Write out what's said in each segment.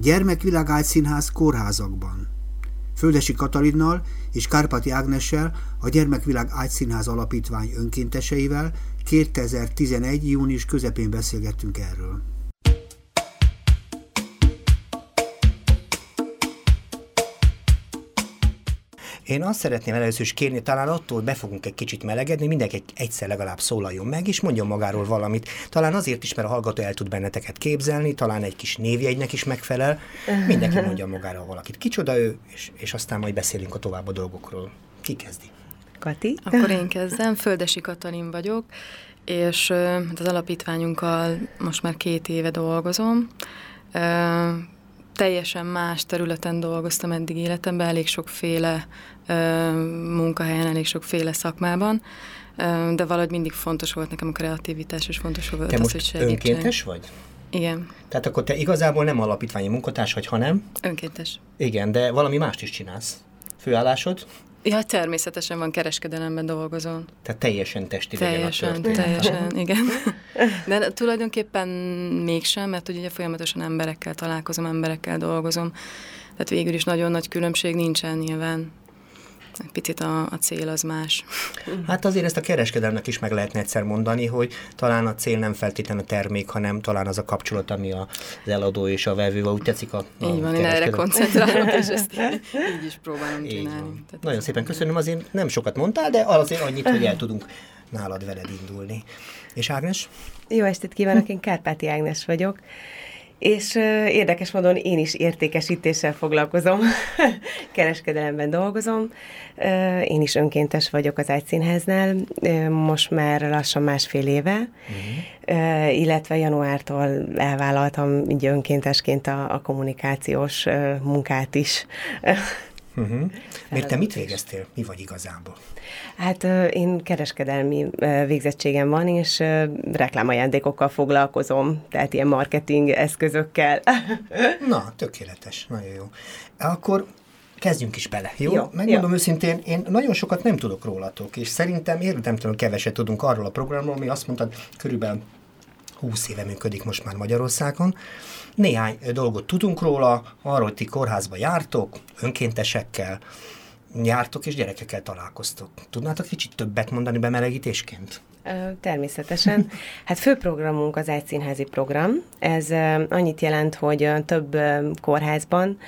Gyermekvilág Színház kórházakban. Földesi Katalinnal és Kárpati Ágnessel a Gyermekvilág Ágyszínház Alapítvány önkénteseivel 2011. június közepén beszélgettünk erről. Én azt szeretném először is kérni, talán attól be fogunk egy kicsit melegedni, mindenki egyszer legalább szólaljon meg, és mondjon magáról valamit. Talán azért is, mert a hallgató el tud benneteket képzelni, talán egy kis névjegynek is megfelel. Mindenki mondja magáról valakit. Kicsoda ő, és, és aztán majd beszélünk a tovább a dolgokról. Ki kezdi? Kati? Akkor én kezdem. Földesi Katalin vagyok, és hát az alapítványunkkal most már két éve dolgozom teljesen más területen dolgoztam eddig életemben, elég sokféle ö, munkahelyen, elég sokféle szakmában, ö, de valahogy mindig fontos volt nekem a kreativitás, és fontos volt te az, most hogy segítség. önkéntes vagy? Igen. Tehát akkor te igazából nem alapítványi munkatárs vagy, hanem? Önkéntes. Igen, de valami mást is csinálsz. Főállásod? Ja, természetesen van kereskedelemben dolgozom. Tehát teljesen testi Teljesen, teljesen, igen. De tulajdonképpen mégsem, mert ugye folyamatosan emberekkel találkozom, emberekkel dolgozom. Tehát végül is nagyon nagy különbség nincsen nyilván picit a, a cél az más. Hát azért ezt a kereskedelmnek is meg lehetne egyszer mondani, hogy talán a cél nem feltétlenül a termék, hanem talán az a kapcsolat, ami az eladó és a vevő, úgy tetszik a, a Így van, én erre koncentrálok, és ezt így is próbálom így csinálni. Tehát Nagyon szépen köszönöm, azért nem sokat mondtál, de azért annyit, hogy el tudunk nálad veled indulni. És Ágnes? Jó estét kívánok, én Kárpáti Ágnes vagyok. És érdekes módon én is értékesítéssel foglalkozom, kereskedelemben dolgozom. Én is önkéntes vagyok az Ágyszínháznál, most már lassan másfél éve, uh-huh. uh, illetve januártól elvállaltam így önkéntesként a, a kommunikációs munkát is. Uh-huh. Mert te mit végeztél? Mi vagy igazából? Hát én kereskedelmi végzettségem van, és reklámajándékokkal foglalkozom, tehát ilyen marketing eszközökkel. Na, tökéletes, nagyon jó. Akkor kezdjünk is bele, jó? jó Megmondom jó. őszintén, én nagyon sokat nem tudok rólatok, és szerintem érdemtelen keveset tudunk arról a programról, ami azt mondtad, körülbelül 20 éve működik most már Magyarországon. Néhány dolgot tudunk róla, arról, hogy ti kórházba jártok, önkéntesekkel, jártok és gyerekekkel találkoztok. Tudnátok kicsit többet mondani bemelegítésként? Természetesen. Hát főprogramunk az egyszínházi program. Ez annyit jelent, hogy több kórházban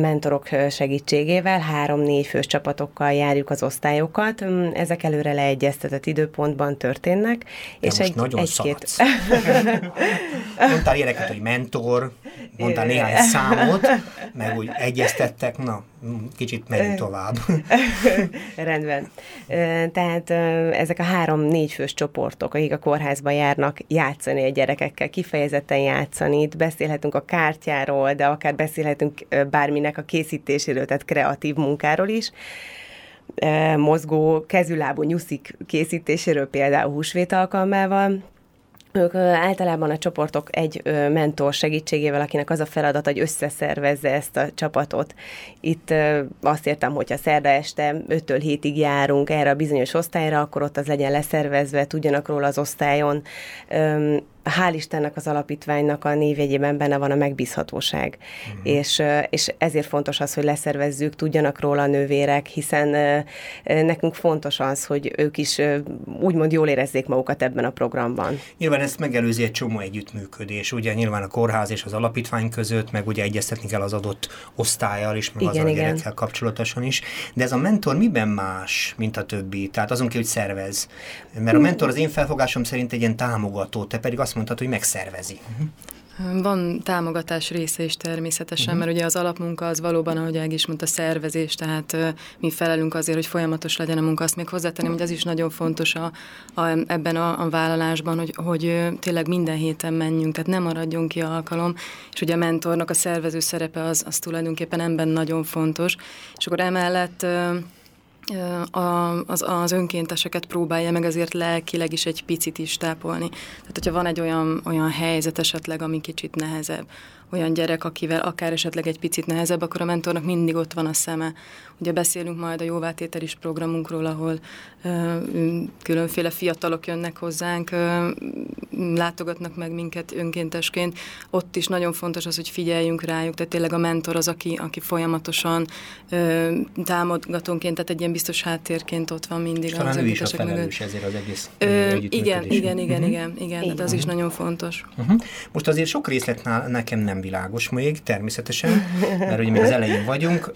mentorok segítségével, három-négy fős csapatokkal járjuk az osztályokat. Mm, ezek előre leegyeztetett időpontban történnek. De és egy, nagyon egy-két... Mondtál ilyeneket, hogy mentor, mondtál néhány számot, meg úgy egyeztettek, na, kicsit menjünk tovább. Rendben. Tehát ezek a három-négy fős csoportok, akik a kórházba járnak játszani a gyerekekkel, kifejezetten játszani. Itt beszélhetünk a kártyáról, de akár beszélhetünk bárminek a készítéséről, tehát kreatív munkáról is mozgó kezülábú nyuszik készítéséről például húsvét alkalmával, ők általában a csoportok egy mentor segítségével, akinek az a feladat, hogy összeszervezze ezt a csapatot. Itt azt értem, hogyha szerda este 5-től 7-ig járunk erre a bizonyos osztályra, akkor ott az legyen leszervezve, tudjanak róla az osztályon hál' Istennek az alapítványnak a névjegyében benne van a megbízhatóság. Mm. És, és ezért fontos az, hogy leszervezzük, tudjanak róla a nővérek, hiszen nekünk fontos az, hogy ők is úgymond jól érezzék magukat ebben a programban. Nyilván ezt megelőzi egy csomó együttműködés, ugye nyilván a kórház és az alapítvány között, meg ugye egyeztetni kell az adott osztályjal is, meg igen, az a gyerekkel kapcsolatosan is. De ez a mentor miben más, mint a többi? Tehát azon ki, hogy szervez. Mert a mentor az én felfogásom szerint egy ilyen támogató, te pedig azt azt mondtad, hogy megszervezi. Van támogatás része is természetesen, uh-huh. mert ugye az alapmunka az valóban, ahogy Ág is mondta, szervezés, tehát uh, mi felelünk azért, hogy folyamatos legyen a munka. Azt még hozzátenném, hogy az is nagyon fontos a, a, ebben a, a vállalásban, hogy, hogy uh, tényleg minden héten menjünk, tehát nem maradjon ki alkalom, és ugye a mentornak a szervező szerepe az, az tulajdonképpen ebben nagyon fontos, és akkor emellett uh, az, az önkénteseket próbálja meg azért lelkileg is egy picit is tápolni. Tehát, hogyha van egy olyan, olyan helyzet esetleg, ami kicsit nehezebb, olyan gyerek, akivel akár esetleg egy picit nehezebb, akkor a mentornak mindig ott van a szeme. Ugye beszélünk majd a jóvátételis programunkról, ahol ö, különféle fiatalok jönnek hozzánk, ö, látogatnak meg minket önkéntesként. Ott is nagyon fontos az, hogy figyeljünk rájuk, tehát tényleg a mentor az, aki, aki folyamatosan ö, támogatónként, tehát egy ilyen biztos háttérként ott van mindig. És talán ő is a felelős ezért az egész ö, Igen, igen, igen, uh-huh. igen, igen, de az is nagyon fontos. Uh-huh. Most azért sok részlet nekem nem világos még, természetesen, mert ugye még az elején vagyunk.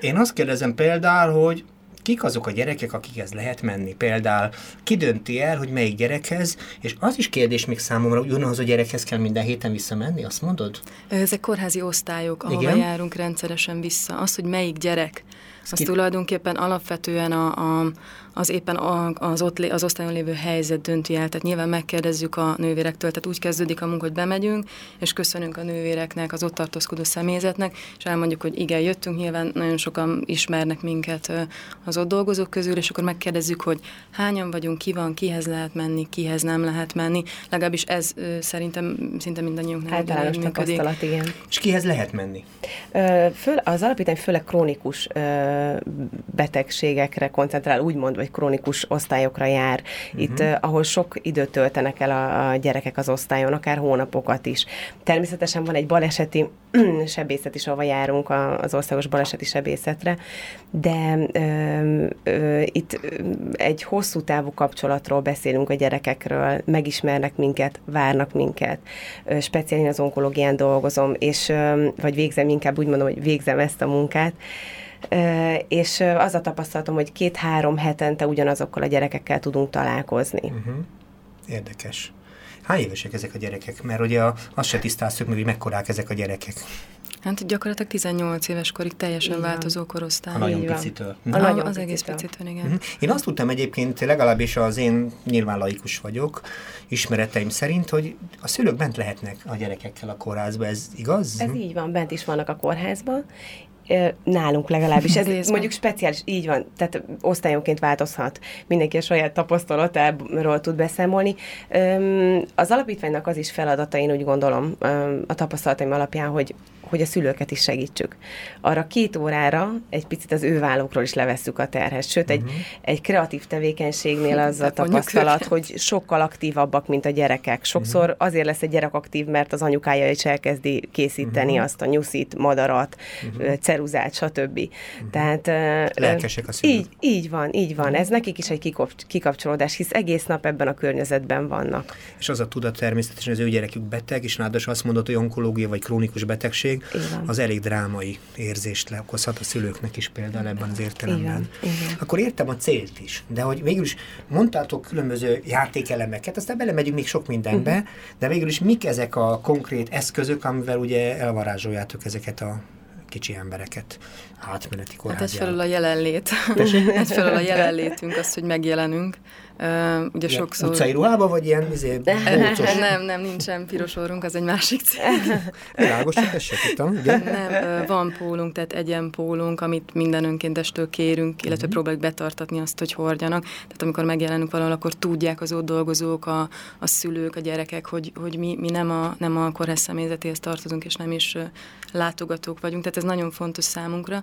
Én azt kérdezem például, hogy kik azok a gyerekek, akikhez lehet menni? Például ki dönti el, hogy melyik gyerekhez, és az is kérdés még számomra, hogy ugyanaz a gyerekhez kell minden héten visszamenni, azt mondod? Ezek kórházi osztályok, ahova Igen? járunk rendszeresen vissza. Az, hogy melyik gyerek, az ki... tulajdonképpen alapvetően a, a az éppen az, ott, az osztályon lévő helyzet dönti el. Tehát nyilván megkérdezzük a nővérektől, tehát úgy kezdődik a munka, hogy bemegyünk, és köszönünk a nővéreknek, az ott tartózkodó személyzetnek, és elmondjuk, hogy igen, jöttünk, nyilván nagyon sokan ismernek minket az ott dolgozók közül, és akkor megkérdezzük, hogy hányan vagyunk, ki van, kihez lehet menni, kihez nem lehet menni. Legalábbis ez szerintem szinte mindannyiunknak Általános tapasztalat, igen. És kihez lehet menni? Föl, az alapítvány főleg krónikus betegségekre koncentrál, úgymond, vagy krónikus osztályokra jár. Itt, uh, ahol sok időt töltenek el a, a gyerekek az osztályon, akár hónapokat is. Természetesen van egy baleseti sebészet is, ahova járunk a, az országos baleseti sebészetre, de ö, ö, itt egy hosszú távú kapcsolatról beszélünk a gyerekekről, megismernek minket, várnak minket. Speciálisan az onkológián dolgozom, és ö, vagy végzem, inkább úgy mondom, hogy végzem ezt a munkát, és az a tapasztalatom, hogy két-három hetente ugyanazokkal a gyerekekkel tudunk találkozni. Uh-huh. Érdekes. Hány évesek ezek a gyerekek? Mert ugye azt se tisztáztuk meg, hogy mekkorák ezek a gyerekek. Hát gyakorlatilag 18 éves korig teljesen igen. változó korosztály. A nagyon picitől. A, a nagyon az egész picitől, igen. Uh-huh. Én azt tudtam egyébként, legalábbis az én nyilván laikus vagyok, ismereteim szerint, hogy a szülők bent lehetnek a gyerekekkel a kórházba, ez igaz? Ez így van, bent is vannak a kórházban, nálunk legalábbis. Ez mondjuk speciális, így van, tehát osztályonként változhat. Mindenki a saját tapasztalatáról tud beszámolni. Az alapítványnak az is feladata, én úgy gondolom, a tapasztalataim alapján, hogy hogy a szülőket is segítsük. Arra két órára egy picit az ő vállókról is levesszük a terhet. Sőt, uh-huh. egy, mhm. egy kreatív tevékenységnél az a tapasztalat, hogy sokkal aktívabbak, mint a gyerekek. Sokszor uh-huh. azért lesz egy gyerek aktív, mert az anyukája is elkezdi készíteni uh-huh. azt a nyuszit, madarat, uh-huh. ceruzát, stb. Uh-huh. Tehát Lelkesek a szülők. Így, így van, így van. Ez nekik is egy kikapcsolódás, hisz egész nap ebben a környezetben vannak. És az a tudat természetesen, az ő gyerekük beteg, és ráadásul azt mondod, hogy onkológia vagy krónikus betegség, igen. az elég drámai érzést leokozhat a szülőknek is például ebben az értelemben. Igen. Igen. Akkor értem a célt is, de hogy végül is mondtátok különböző játékelemeket, aztán belemegyünk még sok mindenbe, uh-huh. de végül is mik ezek a konkrét eszközök, amivel ugye elvarázsoljátok ezeket a kicsi embereket átmeneti kórházjára. Hát egyfelől a jelenlét. egyfelől a jelenlétünk, az, hogy megjelenünk. Uh, ugye ilyen sokszor... Utcai ruhába, vagy ilyen izé, Nem, nem, nincsen piros orrunk, az egy másik cég. Világos, ezt se tudtam, ugye? Nem, van pólunk, tehát egyen pólunk, amit minden önkéntestől kérünk, illetve uh-huh. próbáljuk betartatni azt, hogy hordjanak. Tehát amikor megjelenünk valahol, akkor tudják az ott dolgozók, a, a szülők, a gyerekek, hogy, hogy mi, mi nem a, nem a kórház személyzetéhez tartozunk, és nem is látogatók vagyunk. Tehát ez nagyon fontos számunkra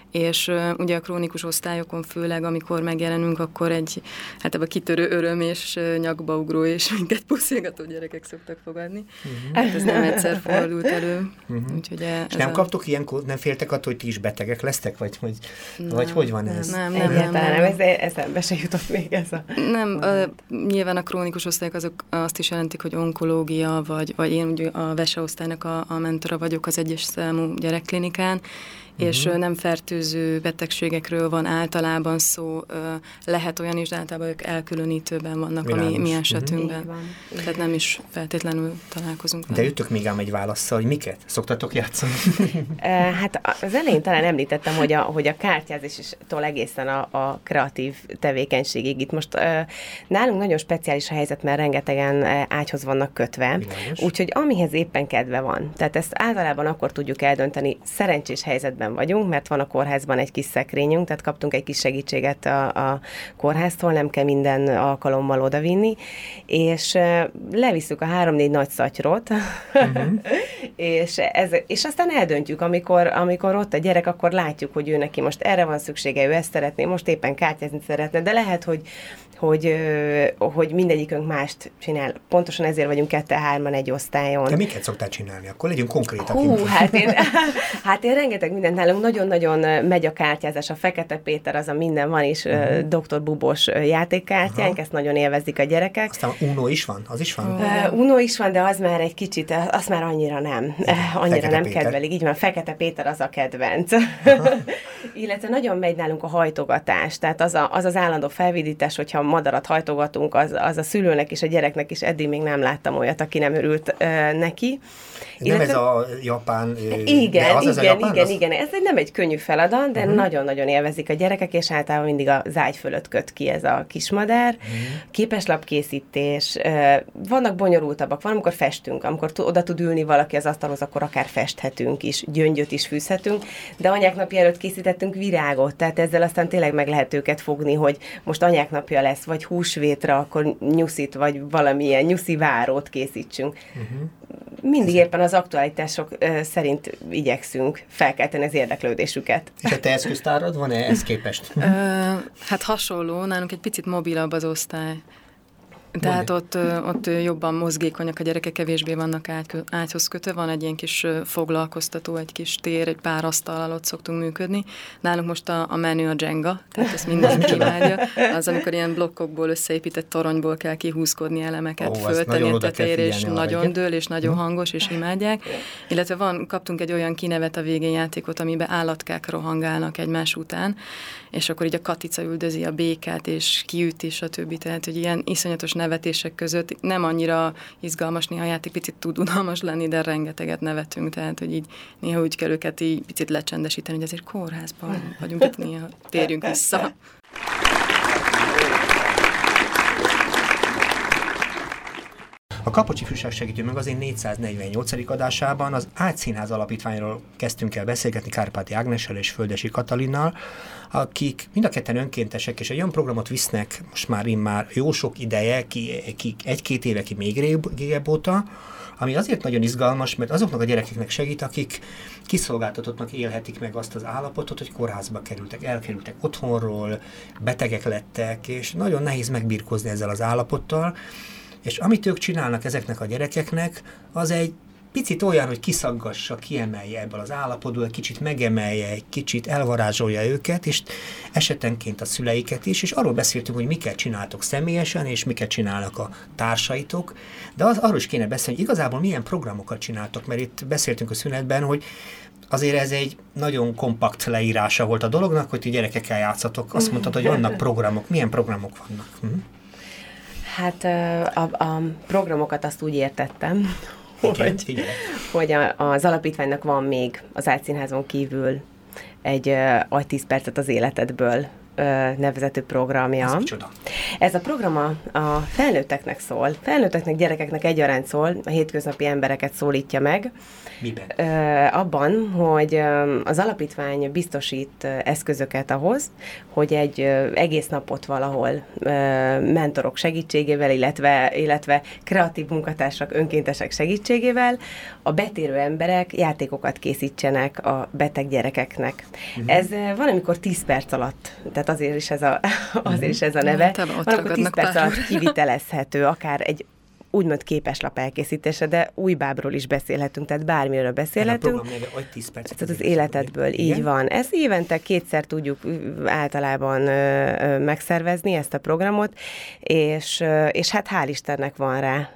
és uh, ugye a krónikus osztályokon főleg, amikor megjelenünk, akkor egy hát ebben kitörő öröm és uh, nyakbaugró és minket puszilgató gyerekek szoktak fogadni. Uh-huh. Hát ez nem egyszer fordult elő. Uh-huh. Úgyhogy e, és nem a... kaptok ilyenkor, nem féltek attól, hogy ti is betegek lesztek, vagy hogy, nem, vagy hogy van ez? Nem, nem, nem, nem, nem, ez eszembe se jutott még ez a... Nem, uh, nyilván a krónikus osztályok azok azt is jelentik, hogy onkológia, vagy, vagy én ugye a vese osztálynak a, a mentora vagyok az egyes számú gyerekklinikán, és uh-huh. nem fertőző betegségekről van általában szó, lehet olyan is, de általában ők elkülönítőben vannak Világos. a mi, mi esetünkben. Uh-huh. Tehát nem is feltétlenül találkozunk. De jöttök még ám egy válaszsal, hogy miket szoktatok játszani? hát az elején talán említettem, hogy a, hogy a kártyázás is tól egészen a, a kreatív tevékenységig. Itt most nálunk nagyon speciális a helyzet, mert rengetegen ágyhoz vannak kötve, úgyhogy amihez éppen kedve van. Tehát ezt általában akkor tudjuk eldönteni szerencsés helyzetben vagyunk, mert van a kórházban egy kis szekrényünk, tehát kaptunk egy kis segítséget a, a kórháztól, nem kell minden alkalommal odavinni, és levisszük a három-négy nagy szatyrot, uh-huh. és, ez, és aztán eldöntjük, amikor, amikor ott a gyerek, akkor látjuk, hogy ő neki most erre van szüksége, ő ezt szeretné, most éppen kártyázni szeretne, de lehet, hogy hogy, hogy mindegyikünk mást csinál. Pontosan ezért vagyunk kette-hárman egy osztályon. De miket szoktál csinálni? Akkor legyünk konkrétak. Hú, hát én, hát én rengeteg mindent nálunk nagyon-nagyon megy a kártyázás. A Fekete Péter, az a minden van is, uh-huh. Dr. Bubos játékkártyánk, uh-huh. ezt nagyon élvezik a gyerekek. Aztán Uno is van? Az is van? Uh, Uno is van, de az már egy kicsit, az már annyira nem. Igen, annyira Fekete nem Péter. kedvelik. Így van, Fekete Péter az a kedvenc. Illetve nagyon megy nálunk a hajtogatás, tehát az a, az, az állandó felvidítás, hogyha madarat hajtogatunk, az, az a szülőnek és a gyereknek is eddig még nem láttam olyat, aki nem örült uh, neki. Nem Illetve, ez a japán... Igen, az igen, a japán, igen, az... igen. Ez egy, nem egy könnyű feladat, de uh-huh. nagyon-nagyon élvezik a gyerekek, és általában mindig a zágy fölött köt ki ez a kismadár. Uh-huh. Képeslapkészítés, vannak bonyolultabbak, van, amikor festünk, amikor oda tud ülni valaki az asztalhoz, akkor akár festhetünk is, gyöngyöt is fűzhetünk, de anyák napja előtt készítettünk virágot, tehát ezzel aztán tényleg meg lehet őket fogni, hogy most anyák napja lesz, vagy húsvétra, akkor nyuszit, vagy valamilyen nyuszi várót készítsünk. Uh-huh mindig éppen az aktualitások szerint igyekszünk felkelteni az érdeklődésüket. És a te eszköztárad van-e ezt képest? hát hasonló, nálunk egy picit mobilabb az osztály. Tehát ott, ott jobban mozgékonyak a gyerekek, kevésbé vannak ágy, ágyhoz kötve, van egy ilyen kis foglalkoztató, egy kis tér, egy pár asztal ott szoktunk működni. Nálunk most a, a menü a Jenga, tehát ezt mindenki imádja. Az, amikor ilyen blokkokból összeépített toronyból kell kihúzkodni elemeket, Ó, föltenni a tetejére, és nagyon dől, és nagyon hangos, és imádják. Illetve van, kaptunk egy olyan kinevet a végén játékot, amiben állatkák rohangálnak egymás után, és akkor így a katica üldözi a békát, és kiüt, és a többi. Tehát, hogy ilyen iszonyatos nevetések között nem annyira izgalmas, néha játék picit tud unalmas lenni, de rengeteget nevetünk, tehát, hogy így néha úgy kell őket így picit lecsendesíteni, hogy azért kórházban vagyunk, itt néha térjünk vissza. A Kapocsi Fűság Segítő Magazin 448. adásában az Ágyszínház Alapítványról kezdtünk el beszélgetni Kárpáti Ágnessel és Földesi Katalinnal, akik mind a ketten önkéntesek, és egy olyan programot visznek most már immár jó sok ideje, ki, ki egy-két éve, ki még régebb óta, ami azért nagyon izgalmas, mert azoknak a gyerekeknek segít, akik kiszolgáltatottnak élhetik meg azt az állapotot, hogy kórházba kerültek, elkerültek otthonról, betegek lettek, és nagyon nehéz megbírkozni ezzel az állapottal, és amit ők csinálnak ezeknek a gyerekeknek, az egy picit olyan, hogy kiszaggassa, kiemelje ebből az állapotból, egy kicsit megemelje, egy kicsit elvarázsolja őket, és esetenként a szüleiket is, és arról beszéltünk, hogy miket csináltok személyesen, és miket csinálnak a társaitok, de az, arról is kéne beszélni, hogy igazából milyen programokat csináltok, mert itt beszéltünk a szünetben, hogy azért ez egy nagyon kompakt leírása volt a dolognak, hogy ti gyerekekkel játszatok. Azt mondtad, hogy vannak programok. Milyen programok vannak? Hm? Hát a, a programokat azt úgy értettem, hogy, hogy a, az alapítványnak van még az Átszínházon kívül egy agy 10 percet az életedből nevezetű programja. Ez, Ez a program a, a felnőtteknek szól. Felnőtteknek, gyerekeknek egyaránt szól, a hétköznapi embereket szólítja meg. Miben? abban, hogy az alapítvány biztosít eszközöket ahhoz, hogy egy egész napot valahol mentorok segítségével, illetve, illetve kreatív munkatársak, önkéntesek segítségével a betérő emberek játékokat készítsenek a beteg gyerekeknek. Uh-huh. Ez valamikor 10 perc alatt, tehát azért is ez a, azért is ez a neve, valamikor 10 perc alatt kivitelezhető, akár egy úgymond képeslap elkészítése, de új bábról is beszélhetünk, tehát bármiről beszélhetünk. A program neve, 10 percet. Tehát az életedből, igen? így van. Ezt évente kétszer tudjuk általában ö, megszervezni, ezt a programot, és, és hát hál' Istennek van rá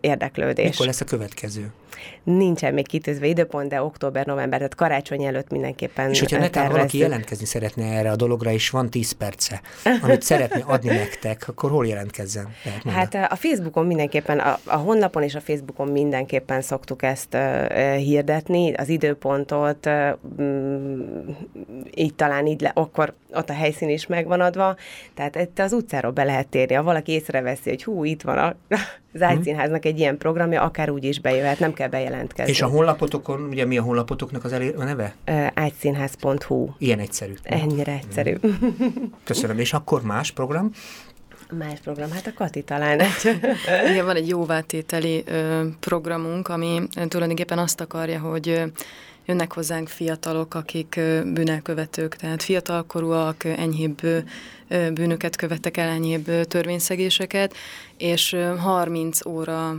érdeklődés. Mikor lesz a következő? Nincsen még kitűzve időpont, de október-november, tehát karácsony előtt mindenképpen És hogyha netán valaki jelentkezni szeretne erre a dologra, és van 10 perce, amit szeretne adni nektek, akkor hol jelentkezzen? Hát a Facebookon mindenképpen, a, a honlapon és a Facebookon mindenképpen szoktuk ezt uh, hirdetni, az időpontot, uh, így talán így le, akkor ott a helyszín is megvan adva, tehát itt az utcáról be lehet térni. Ha valaki észreveszi, hogy hú, itt van a, az Ágyszínháznak egy ilyen programja, akár úgy is bejöhet, nem kell bejelentkezni. És a honlapotokon, ugye mi a honlapotoknak az elé- a neve? Ágyszínház.hu. Ilyen egyszerű. Ennyire egyszerű. Köszönöm. És akkor más program? Más program, hát a Kati talán egy. Igen, van egy jóvátételi ö, programunk, ami tulajdonképpen azt akarja, hogy jönnek hozzánk fiatalok, akik bűnelkövetők, tehát fiatalkorúak, enyhébb bűnöket követtek el, enyhébb törvényszegéseket, és 30 óra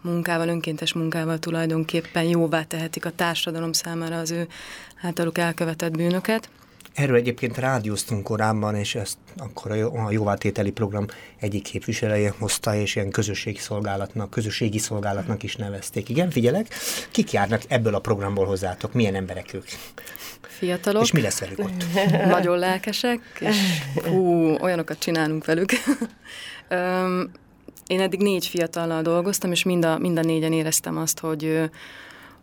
munkával, önkéntes munkával tulajdonképpen jóvá tehetik a társadalom számára az ő általuk elkövetett bűnöket. Erről egyébként rádióztunk korábban, és ezt akkor a jóvátételi program egyik képviselője hozta, és ilyen közösségi szolgálatnak, közösségi szolgálatnak is nevezték. Igen, figyelek, kik járnak ebből a programból hozzátok? Milyen emberek ők? Fiatalok. És mi lesz velük ott? Nagyon lelkesek, és hú, olyanokat csinálunk velük. Én eddig négy fiatallal dolgoztam, és mind a, mind a négyen éreztem azt, hogy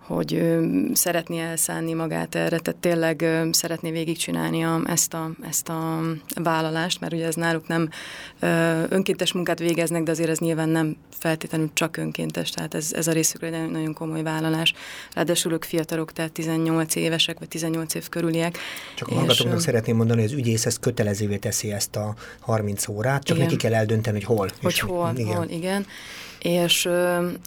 hogy szeretné elszánni magát erre, tehát tényleg szeretné végigcsinálni a, ezt, a, ezt a vállalást, mert ugye ez náluk nem önkéntes munkát végeznek, de azért ez nyilván nem feltétlenül csak önkéntes, tehát ez, ez a részükről egy nagyon komoly vállalás. Ráadásul ők fiatalok, tehát 18 évesek, vagy 18 év körüliek. Csak a hallgatóknak szeretném mondani, hogy az ügyész ezt kötelezővé teszi ezt a 30 órát, csak igen. neki kell eldönteni, hogy hol. Hogy hol, igen. hol, igen. És,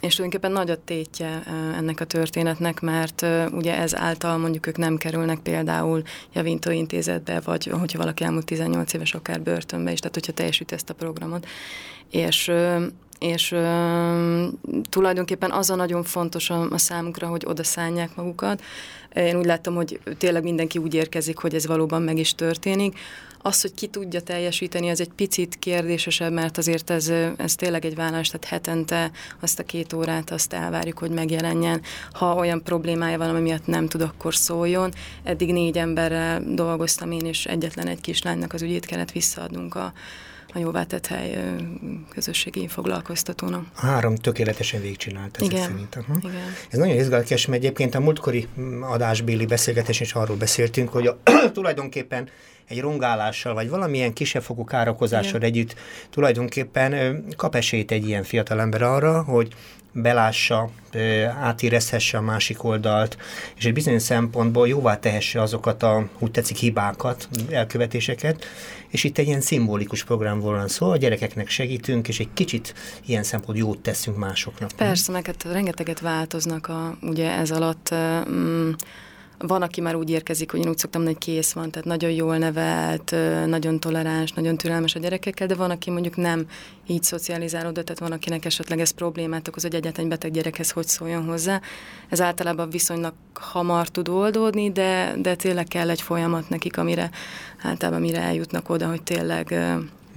és tulajdonképpen nagy a tétje ennek a történetnek, mert ugye ez által mondjuk ők nem kerülnek például javítóintézetbe, vagy hogyha valaki elmúlt 18 éves, akár börtönbe is, tehát hogyha teljesít ezt a programot. És és ö, tulajdonképpen az a nagyon fontos a, a számukra, hogy oda szállják magukat. Én úgy láttam, hogy tényleg mindenki úgy érkezik, hogy ez valóban meg is történik. Az, hogy ki tudja teljesíteni, az egy picit kérdésesebb, mert azért ez, ez tényleg egy vállás, tehát hetente azt a két órát azt elvárjuk, hogy megjelenjen. Ha olyan problémája van, ami miatt nem tud, akkor szóljon. Eddig négy emberrel dolgoztam én, és egyetlen egy kislánynak az ügyét kellett visszaadnunk a, a jóvátett hely közösségi foglalkoztatónak. Három tökéletesen végigcsinált ezek Igen. szerint. Uh-huh. Igen. Ez nagyon izgalmas, mert egyébként a múltkori adásbéli beszélgetés is arról beszéltünk, hogy a, tulajdonképpen egy rongálással, vagy valamilyen kisebb károkozással Igen. együtt tulajdonképpen kap esélyt egy ilyen fiatalember arra, hogy belássa, átérezhesse a másik oldalt, és egy bizonyos szempontból jóvá tehesse azokat a, úgy tetszik, hibákat, elkövetéseket, és itt egy ilyen szimbolikus programról van szó, a gyerekeknek segítünk, és egy kicsit ilyen szempont jót teszünk másoknak. Persze, meg hát rengeteget változnak a, ugye ez alatt, mm, van, aki már úgy érkezik, hogy én úgy szoktam, hogy kész van, tehát nagyon jól nevelt, nagyon toleráns, nagyon türelmes a gyerekekkel, de van, aki mondjuk nem így szocializálódott, tehát van, akinek esetleg ez problémát okoz, hogy egyetlen beteg gyerekhez hogy szóljon hozzá. Ez általában viszonylag hamar tud oldódni, de, de tényleg kell egy folyamat nekik, amire általában mire eljutnak oda, hogy tényleg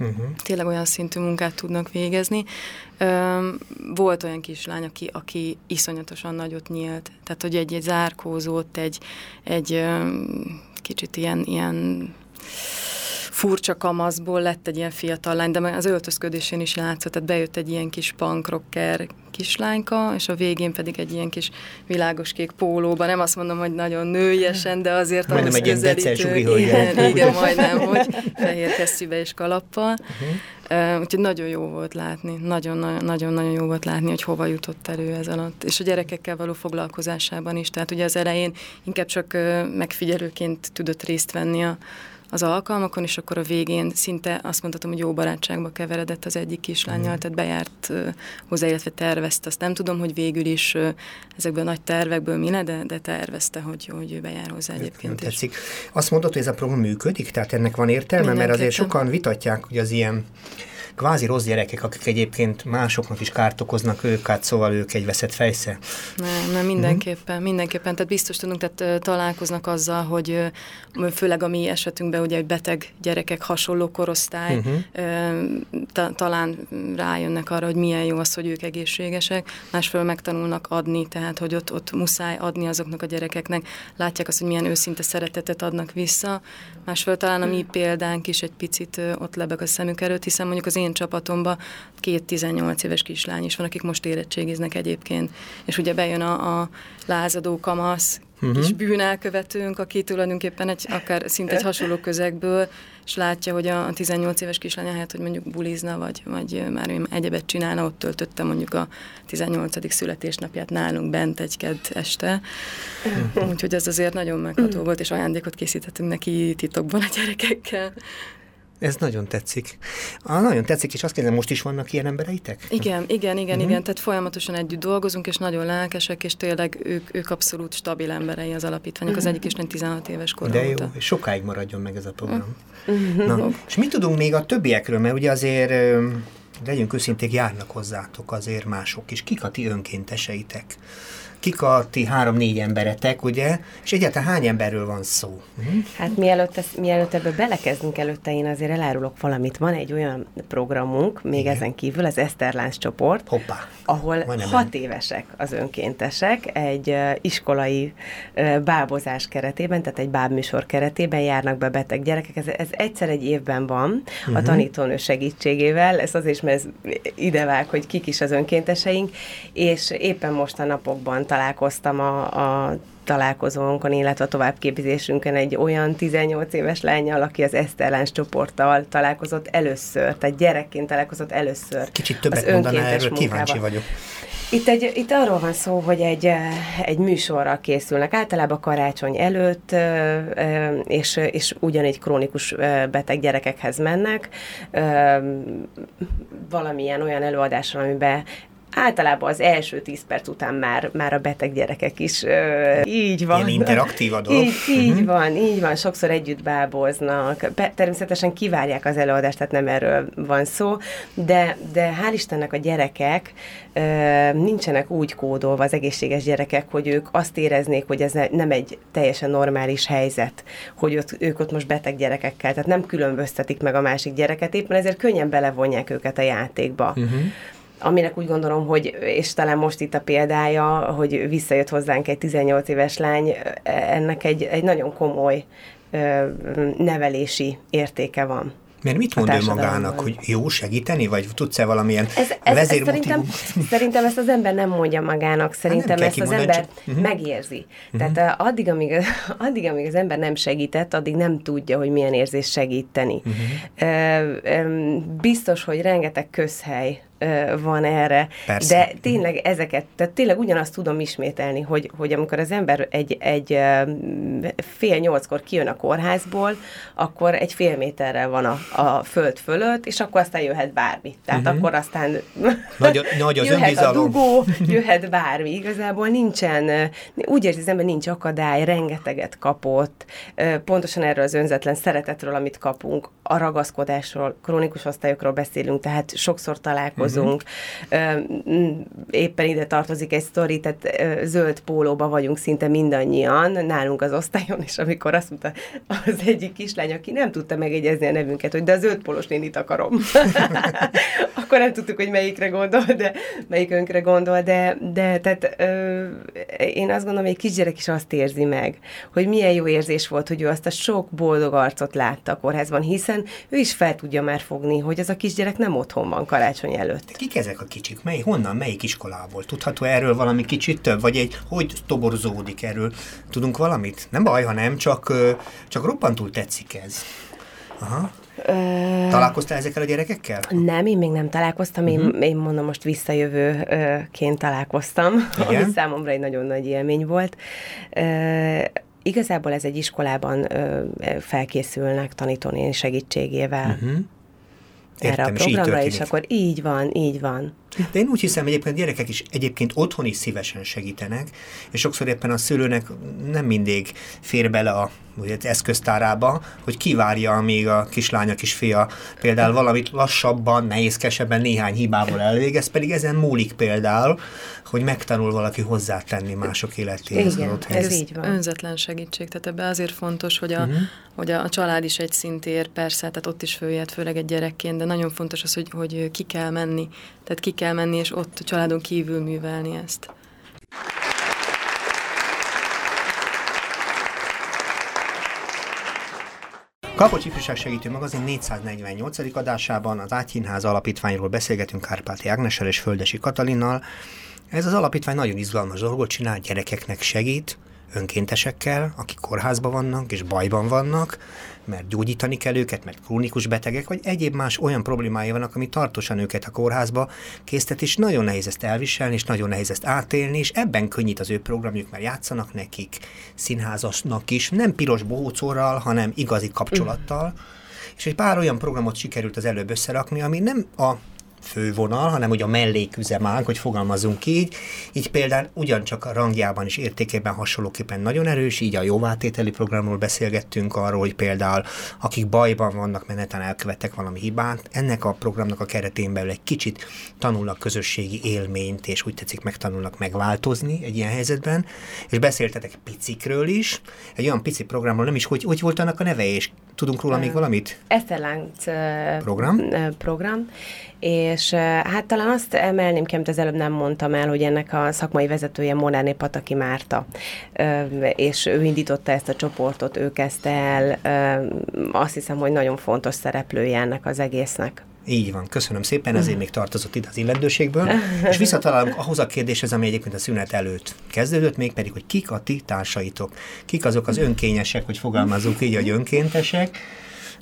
uh-huh. tényleg olyan szintű munkát tudnak végezni. Volt olyan kislány, aki, aki iszonyatosan nagyot nyílt, tehát hogy egy, egy zárkózott, egy, egy kicsit ilyen, ilyen furcsa kamaszból lett egy ilyen fiatal lány, de az öltözködésén is látszott, tehát bejött egy ilyen kis punkrocker kislányka, és a végén pedig egy ilyen kis világos kék pólóban, nem azt mondom, hogy nagyon nőjesen, de azért majdnem egy ilyen közelítő. Igen, igen, majdnem, hogy fehér kesztyűbe és kalappal. Uh-huh. Uh, úgyhogy nagyon jó volt látni, nagyon-nagyon jó volt látni, hogy hova jutott elő ez alatt. És a gyerekekkel való foglalkozásában is, tehát ugye az elején inkább csak megfigyelőként tudott részt venni a, az alkalmakon, és akkor a végén szinte azt mondhatom, hogy jó barátságba keveredett az egyik kislányjal, mm. tehát bejárt hozzá, illetve tervezte. Azt nem tudom, hogy végül is ezekből a nagy tervekből mi de, de tervezte, hogy, hogy ő bejár hozzá egyébként. Tetszik. Azt mondod, hogy ez a program működik, tehát ennek van értelme, mert azért sokan vitatják, hogy az ilyen kvázi rossz gyerekek, akik egyébként másoknak is kárt okoznak őket, szóval ők egy veszett fejsze. Nem, nem mindenképpen, mm-hmm. mindenképpen, tehát biztos tudunk, tehát találkoznak azzal, hogy főleg a mi esetünkben ugye beteg gyerekek, hasonló korosztály, mm-hmm. ta, talán rájönnek arra, hogy milyen jó az, hogy ők egészségesek, másfél megtanulnak adni, tehát hogy ott, ott muszáj adni azoknak a gyerekeknek, látják azt, hogy milyen őszinte szeretetet adnak vissza, másfél talán a mi példánk is egy picit ott lebeg a szemük előtt, hiszen mondjuk az én én csapatomba két 18 éves kislány is van, akik most érettségiznek egyébként. És ugye bejön a, a lázadó kamasz, uh-huh. kis bűnelkövetőnk, aki tulajdonképpen egy, akár szinte egy hasonló közegből, és látja, hogy a 18 éves kislány helyett, hogy mondjuk bulizna, vagy, vagy már egyebet csinálna, ott töltötte mondjuk a 18. születésnapját nálunk bent egy kedd este. Uh-huh. Úgyhogy ez azért nagyon megható volt, és ajándékot készítettünk neki titokban a gyerekekkel. Ez nagyon tetszik. Ah, nagyon tetszik, és azt kérdezem, most is vannak ilyen embereitek? Igen, igen, igen, uh-huh. igen. Tehát folyamatosan együtt dolgozunk, és nagyon lelkesek, és tényleg ők, ők abszolút stabil emberei az alapítványok. Az egyik is 16 éves kor De jó, óta. sokáig maradjon meg ez a program. Uh-huh. Na, és mit tudunk még a többiekről, mert ugye azért legyünk őszinték, járnak hozzátok azért mások is. Kik a ti önkénteseitek? Kik a ti három-négy emberetek, ugye? És egyáltalán hány emberről van szó? Uh-huh. Hát mielőtt, ezt, mielőtt ebbe belekezdünk előtte, én azért elárulok valamit. Van egy olyan programunk, még Igen. ezen kívül, az Eszterlánc csoport, Hoppá. ahol Majdnem hat évesek az önkéntesek, egy uh, iskolai uh, bábozás keretében, tehát egy bábműsor keretében járnak be beteg gyerekek. Ez, ez egyszer egy évben van, uh-huh. a mhm. tanítónő segítségével, ez azért, mert ez idevág, hogy kik is az önkénteseink, és éppen most a napokban találkoztam a, a találkozónkon, illetve a továbbképzésünkön egy olyan 18 éves lányjal, aki az Eszterláns csoporttal találkozott először, tehát gyerekként találkozott először. Kicsit többet mondaná erről, munkába. kíváncsi vagyok. Itt, egy, itt arról van szó, hogy egy, egy műsorra készülnek, általában karácsony előtt, és, és ugyanígy krónikus beteg gyerekekhez mennek, valamilyen olyan előadással, amiben általában az első tíz perc után már, már a beteg gyerekek is uh, így van. Ilyen interaktív a dolog. Így, így uh-huh. van, így van, sokszor együtt báboznak. Be, természetesen kivárják az előadást, tehát nem erről van szó, de, de hál' Istennek a gyerekek uh, nincsenek úgy kódolva, az egészséges gyerekek, hogy ők azt éreznék, hogy ez nem egy teljesen normális helyzet, hogy ott, ők ott most beteg gyerekekkel, tehát nem különböztetik meg a másik gyereket, éppen ezért könnyen belevonják őket a játékba. Uh-huh aminek úgy gondolom, hogy, és talán most itt a példája, hogy visszajött hozzánk egy 18 éves lány, ennek egy, egy nagyon komoly nevelési értéke van. Mert mit mond ő magának, hogy jó segíteni, vagy tudsz-e valamilyen ez, ez, ez szerintem, szerintem ezt az ember nem mondja magának, szerintem ezt az ember csak... uh-huh. megérzi. Uh-huh. Tehát addig amíg, addig, amíg az ember nem segített, addig nem tudja, hogy milyen érzés segíteni. Uh-huh. Biztos, hogy rengeteg közhely van erre. Persze. De tényleg ezeket, tehát tényleg ugyanazt tudom ismételni, hogy, hogy amikor az ember egy, egy fél nyolckor kijön a kórházból, akkor egy fél méterrel van a, a föld fölött, és akkor aztán jöhet bármi. Tehát uh-huh. akkor aztán nagy, nagy az jöhet önbizalom. a dugó, jöhet bármi. Igazából nincsen, úgy érzi az ember, nincs akadály, rengeteget kapott, pontosan erről az önzetlen szeretetről, amit kapunk, a ragaszkodásról, krónikus osztályokról beszélünk, tehát sokszor találkozunk. Uh-huh. Éppen ide tartozik egy sztori, tehát zöld pólóba vagyunk szinte mindannyian, nálunk az osztályon, és amikor azt mondta az egyik kislány, aki nem tudta megegyezni a nevünket, hogy de a zöld pólós nénit akarom. Akkor nem tudtuk, hogy melyikre gondol, de melyikünkre gondol, de, de tehát ö, én azt gondolom, hogy egy kisgyerek is azt érzi meg, hogy milyen jó érzés volt, hogy ő azt a sok boldog arcot látta a kórházban, hiszen ő is fel tudja már fogni, hogy az a kisgyerek nem otthon van karácsony előtt de kik ezek a kicsik? Mely, honnan, melyik iskolából? Tudható erről valami kicsit több? Vagy egy, hogy toborzódik erről? Tudunk valamit? Nem baj, ha nem, csak, csak roppantul tetszik ez. Aha. Ö... Találkoztál ezekkel a gyerekekkel? Nem, én még nem találkoztam, uh-huh. én, mhm. én mondom, most visszajövőként találkoztam, Igen? ami számomra egy nagyon nagy élmény volt. Igazából ez egy iskolában ö, felkészülnek tanítónén segítségével. Uh-huh. Értem, erre a programra, és, és akkor így van, így van. De én úgy hiszem, egyébként gyerekek is egyébként otthon is szívesen segítenek, és sokszor éppen a szülőnek nem mindig fér bele a ugye, eszköztárába, hogy kivárja, amíg a kislány, a kisfia például valamit lassabban, nehézkesebben néhány hibával elvégez, pedig ezen múlik például, hogy megtanul valaki hozzátenni mások életéhez. Igen, ez így van. Önzetlen segítség, tehát ebben azért fontos, hogy a, uh-huh. hogy a, a család is egy szintér, persze, tehát ott is följött, főleg egy gyerekként, de nagyon fontos az, hogy, hogy ki kell menni, tehát ki kell menni, és ott a családon kívül művelni ezt. Kapocs Ifjúság Segítő Magazin 448. adásában az Ágyhínház Alapítványról beszélgetünk Kárpáti Ágnessel és Földesi Katalinnal. Ez az alapítvány nagyon izgalmas dolgot csinál, gyerekeknek segít, önkéntesekkel, akik kórházban vannak és bajban vannak, mert gyógyítani kell őket, mert krónikus betegek, vagy egyéb más olyan problémái vannak, ami tartósan őket a kórházba késztet, és nagyon nehéz ezt elviselni, és nagyon nehéz ezt átélni, és ebben könnyít az ő programjuk, mert játszanak nekik, színházasnak is, nem piros bohócórral, hanem igazi kapcsolattal. Mm. És egy pár olyan programot sikerült az előbb összerakni, ami nem a fővonal, hanem ugye a melléküzemánk, hogy fogalmazunk így. Így például ugyancsak a rangjában és értékében hasonlóképpen nagyon erős, így a jóvátételi programról beszélgettünk arról, hogy például akik bajban vannak, mert netán elkövettek valami hibát, ennek a programnak a keretén belül egy kicsit tanulnak közösségi élményt, és úgy tetszik megtanulnak megváltozni egy ilyen helyzetben, és beszéltetek picikről is, egy olyan pici programról, nem is, hogy, hogy volt annak a neve, és tudunk róla még valamit? Eszterlánc program. program, és hát talán azt emelném ki, amit az előbb nem mondtam el, hogy ennek a szakmai vezetője Monáné Pataki Márta, és ő indította ezt a csoportot, ő kezdte el, azt hiszem, hogy nagyon fontos szereplője ennek az egésznek. Így van, köszönöm szépen, ezért még tartozott itt az illendőségből. És visszatalálunk ahhoz a kérdéshez, ami egyébként a szünet előtt kezdődött, mégpedig, hogy kik a ti társaitok? Kik azok az önkényesek, hogy fogalmazunk így, hogy önkéntesek?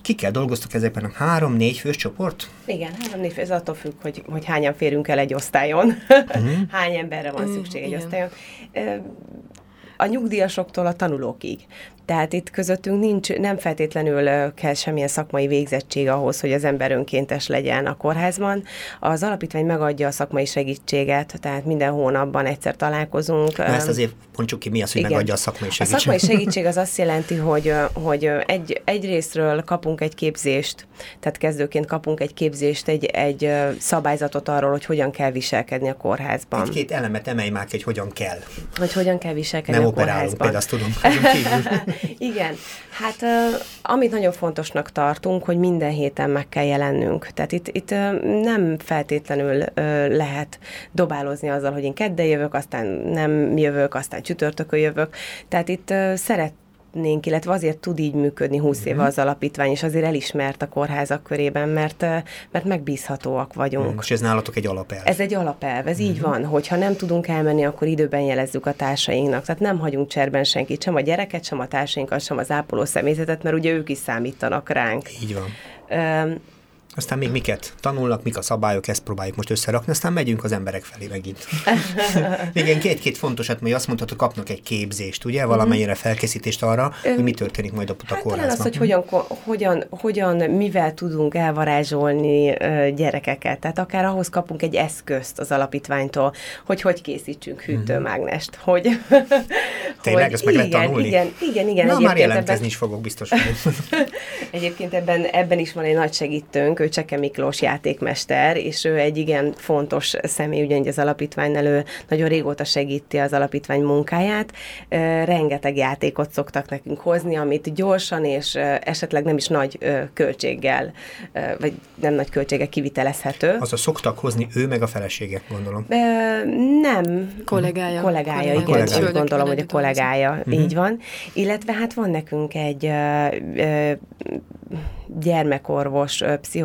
Kikkel dolgoztok ezekben a három-négy fős csoport? Igen, három-négy fő, ez attól függ, hogy, hogy hányan férünk el egy osztályon, uh-huh. hány emberre van mm, szükség egy osztályon. A nyugdíjasoktól a tanulókig. Tehát itt közöttünk nincs, nem feltétlenül kell semmilyen szakmai végzettség ahhoz, hogy az ember önkéntes legyen a kórházban. Az alapítvány megadja a szakmai segítséget, tehát minden hónapban egyszer találkozunk. Na ezt azért mondjuk ki, mi az, hogy Igen. megadja a szakmai segítséget? A szakmai segítség az azt jelenti, hogy, hogy egy, egy részről kapunk egy képzést, tehát kezdőként kapunk egy képzést, egy, egy szabályzatot arról, hogy hogyan kell viselkedni a kórházban. Egy-két elemet emelj már hogy hogyan kell. Hogy hogyan kell viselkedni Nem a kórházban. Nem operálunk, például azt tudom. Igen, hát amit nagyon fontosnak tartunk, hogy minden héten meg kell jelennünk. Tehát itt, itt nem feltétlenül lehet dobálozni azzal, hogy én kedden jövök, aztán nem jövök, aztán csütörtökön jövök. Tehát itt szeret szeretnénk, illetve azért tud így működni 20 uh-huh. éve mhm. az alapítvány, és azért elismert a kórházak körében, mert, mert megbízhatóak vagyunk. Uh-huh. És ez nálatok egy alapelv? Ez egy alapelv, ez így mhm. van, hogyha nem tudunk elmenni, akkor időben jelezzük a társainknak. Tehát nem hagyunk cserben senkit, sem a gyereket, sem a társainkat, sem az ápoló személyzetet, mert ugye ők is számítanak ránk. Így van. Aztán még miket tanulnak, mik a szabályok, ezt próbáljuk most összerakni, aztán megyünk az emberek felé megint. Igen, két-két fontosat, mert azt mondhatod, kapnak egy képzést, ugye, valamennyire felkészítést arra, hogy mi történik majd a kórházban. Hát az, hogy hogyan, hogyan, hogyan, mivel tudunk elvarázsolni gyerekeket. Tehát akár ahhoz kapunk egy eszközt az alapítványtól, hogy hogy készítsünk hűtőmágnest, hogy... Tényleg, hogy ezt meg igen, lehet tanulni? Igen, igen, igen. Na, már jelentkezni ebben... is fogok biztos. egyébként ebben, ebben is van egy nagy segítőnk, ő Cseke Miklós játékmester, és ő egy igen fontos személy, ugyanis az alapítványnál ő nagyon régóta segíti az alapítvány munkáját. Rengeteg játékot szoktak nekünk hozni, amit gyorsan és esetleg nem is nagy költséggel, vagy nem nagy költséggel kivitelezhető. Az a szoktak hozni ő meg a felesége, gondolom. Nem. Kollégája. Kollégája, igen. Kollégája. Úgy gondolom, hogy a kollégája, uh-huh. így van. Illetve hát van nekünk egy gyermekorvos,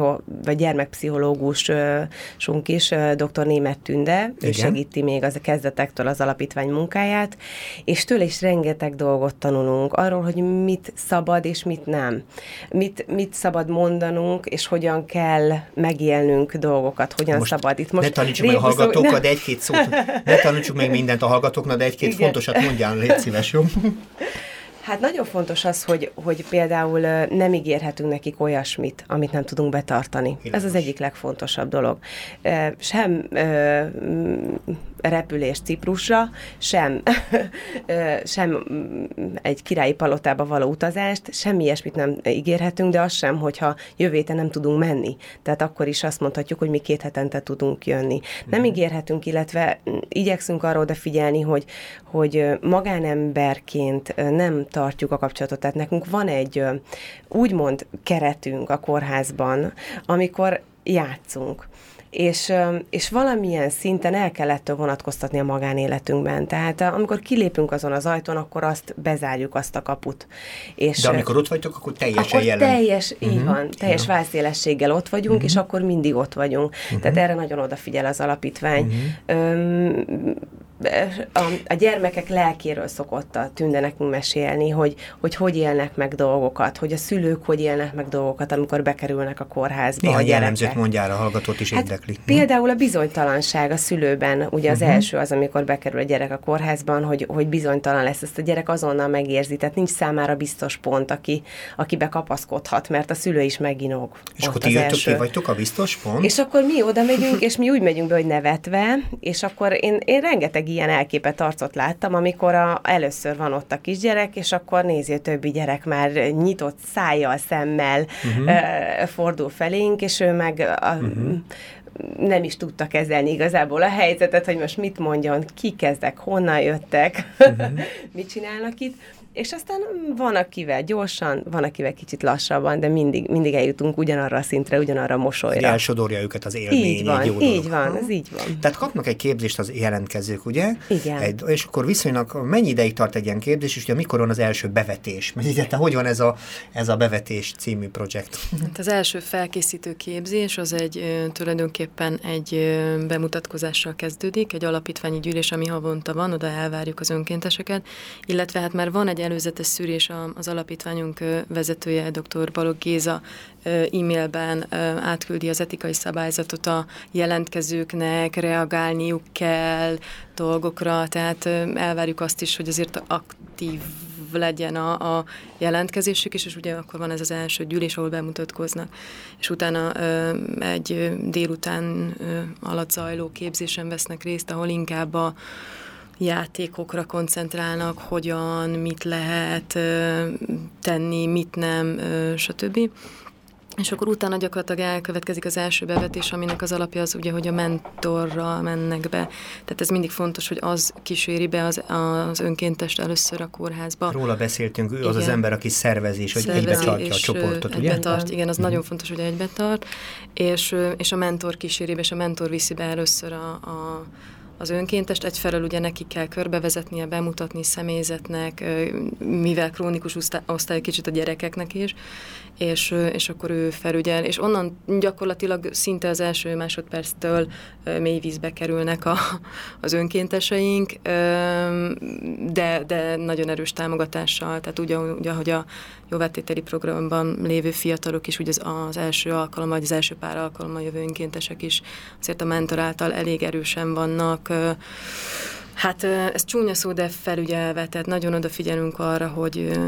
pszicho, vagy gyermekpszichológusunk is, dr. Német Tünde, Igen. ő segíti még az a kezdetektől az alapítvány munkáját, és tőle is rengeteg dolgot tanulunk arról, hogy mit szabad és mit nem. Mit, mit szabad mondanunk, és hogyan kell megélnünk dolgokat, hogyan most szabad. Itt most ne tanítsuk meg a hallgatókat, egy-két szót, ne tanítsuk meg mindent a hallgatóknak, de egy-két fontosat mondjál, légy szíves, jó? Hát nagyon fontos az, hogy, hogy például nem ígérhetünk nekik olyasmit, amit nem tudunk betartani. Világos. Ez az egyik legfontosabb dolog. Sem repülés Ciprusra, sem, sem egy királyi palotába való utazást, semmi ilyesmit nem ígérhetünk, de az sem, hogyha jövő nem tudunk menni. Tehát akkor is azt mondhatjuk, hogy mi két hetente tudunk jönni. Nem mhm. ígérhetünk, illetve igyekszünk arra odafigyelni, hogy, hogy magánemberként nem tartjuk a kapcsolatot. Tehát nekünk van egy úgymond keretünk a kórházban, amikor játszunk és, és valamilyen szinten el kellett vonatkoztatni a magánéletünkben. Tehát amikor kilépünk azon az ajtón, akkor azt bezárjuk azt a kaput. És, De amikor ott vagytok, akkor teljesen akkor jelen. teljes, uh-huh. így mhm. van, teljes ja. válszélességgel ott vagyunk, uh-huh. és akkor mindig ott vagyunk. Uh-huh. Tehát erre nagyon odafigyel az alapítvány. Uh-huh. Öm, a, a gyermekek lelkéről szokott a tünde nekünk mesélni, hogy, hogy hogy élnek meg dolgokat, hogy a szülők hogy élnek meg dolgokat, amikor bekerülnek a kórházba Néhány a jellemzőt mondjára a hallgatót is hát érdekli. Hm? Például a bizonytalanság a szülőben, ugye az uh-huh. első az, amikor bekerül a gyerek a kórházban, hogy, hogy bizonytalan lesz, ezt a gyerek azonnal megérzi, tehát nincs számára biztos pont, aki, akibe kapaszkodhat, mert a szülő is meginog. És akkor ti jöttök, ki vagytok a biztos pont? És akkor mi oda megyünk, és mi úgy megyünk be, hogy nevetve, és akkor én, én rengeteg rengeteg ilyen elképet arcot láttam, amikor a, először van ott a kisgyerek, és akkor nézi a többi gyerek már nyitott szájjal, szemmel uh-huh. uh, fordul felénk, és ő meg a, uh-huh nem is tudta kezelni igazából a helyzetet, hogy most mit mondjon, ki kezdek, honnan jöttek, uh-huh. mit csinálnak itt és aztán van, akivel gyorsan, van, akivel kicsit lassabban, de mindig, mindig eljutunk ugyanarra a szintre, ugyanarra a mosolyra. Elsodorja őket az élmény. Így van, jó így van, ez így van. Tehát kapnak egy képzést az jelentkezők, ugye? Igen. Egy, és akkor viszonylag mennyi ideig tart egy ilyen képzés, és ugye mikor van az első bevetés? Ugye, hogy van ez a, ez a bevetés című projekt? Hát az első felkészítő képzés az egy tulajdonképpen egy bemutatkozással kezdődik, egy alapítványi gyűlés, ami havonta van, oda elvárjuk az önkénteseket, illetve hát már van egy előzetes szűrés az alapítványunk vezetője, dr. Balog Géza e-mailben átküldi az etikai szabályzatot a jelentkezőknek, reagálniuk kell dolgokra, tehát elvárjuk azt is, hogy azért aktív legyen a, a jelentkezésük is, és ugye akkor van ez az első gyűlés, ahol bemutatkoznak, és utána ö, egy délután ö, alatt zajló képzésen vesznek részt, ahol inkább a játékokra koncentrálnak, hogyan, mit lehet tenni, mit nem, stb. És akkor utána gyakorlatilag elkövetkezik az első bevetés, aminek az alapja az ugye, hogy a mentorra mennek be. Tehát ez mindig fontos, hogy az kíséri be az, az önkéntest először a kórházba. Róla beszéltünk, ő az igen. az ember, aki szervezi, és hogy egybe tartja a csoportot, ugye? Tart, igen, az uh-huh. nagyon fontos, hogy egybe tart, és, és a mentor kíséri be, és a mentor viszi be először a, a az önkéntest egyfelől ugye neki kell körbevezetnie, bemutatni személyzetnek, mivel krónikus osztály kicsit a gyerekeknek is, és, és akkor ő felügyel, és onnan gyakorlatilag szinte az első másodperctől mély vízbe kerülnek a, az önkénteseink, de, de nagyon erős támogatással, tehát ugye, ugye hogy a jóvettételi programban lévő fiatalok is, ugye az, az első alkalom, vagy az első pár alkalommal jövő önkéntesek is azért a mentor által elég erősen vannak, Hát ez csúnya szó, de felügyelve, tehát nagyon odafigyelünk arra, hogy,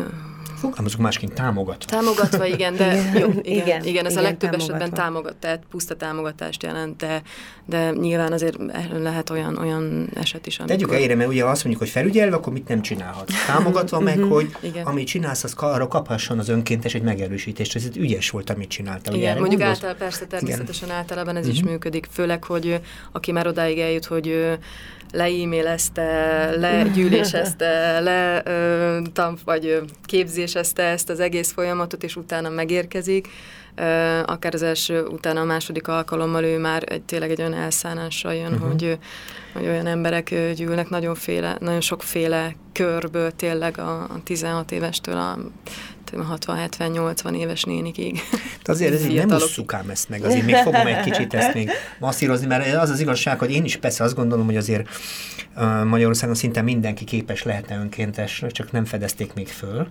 Fogalmazunk másként támogatva. Támogatva, igen, de jó, igen, igen, igen, ez igen, a legtöbb támogatva. esetben támogat, tehát puszta támogatást jelent, de, de nyilván azért lehet olyan, olyan eset is, amikor... Tegyük helyre, mert ugye azt mondjuk, hogy felügyelve, akkor mit nem csinálhat. Támogatva meg, mhm, hogy igen. amit csinálsz, az arra kaphasson az önkéntes egy megerősítést. Ez ügyes volt, amit csináltál. Igen, ugye, mondjuk által, persze természetesen igen. általában ez uh-huh. is mhm. működik, főleg, hogy aki már odáig eljut, hogy le-e-mailezte, legyűlésezte, le ö, tanf, vagy képzésezte ezt az egész folyamatot, és utána megérkezik. Ö, akár az első, utána a második alkalommal ő már egy, tényleg egy olyan elszánással jön, uh-huh. hogy, hogy olyan emberek gyűlnek nagyonféle, nagyon sokféle körből, tényleg a, a 16 évestől a 60-70-80 éves nénikig. De azért ez így nem usszukám ezt meg, azért még fogom egy kicsit ezt még masszírozni, mert az az igazság, hogy én is persze azt gondolom, hogy azért uh, Magyarországon szinte mindenki képes lehetne önkéntesre, csak nem fedezték még föl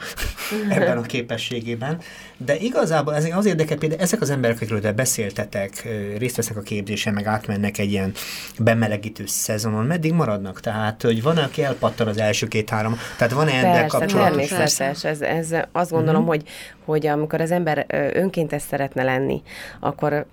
ebben a képességében. De igazából ez az érdekel, például ezek az emberek, akikről beszéltetek, részt vesznek a képzésen, meg átmennek egy ilyen bemelegítő szezonon, meddig maradnak? Tehát, hogy van, aki elpattan az első két-három, tehát van-e ennek kapcsolatos? Természetes, ez, ez azt gondolom, gondolom, uh-huh. hogy, hogy amikor az ember önkéntes szeretne lenni, akkor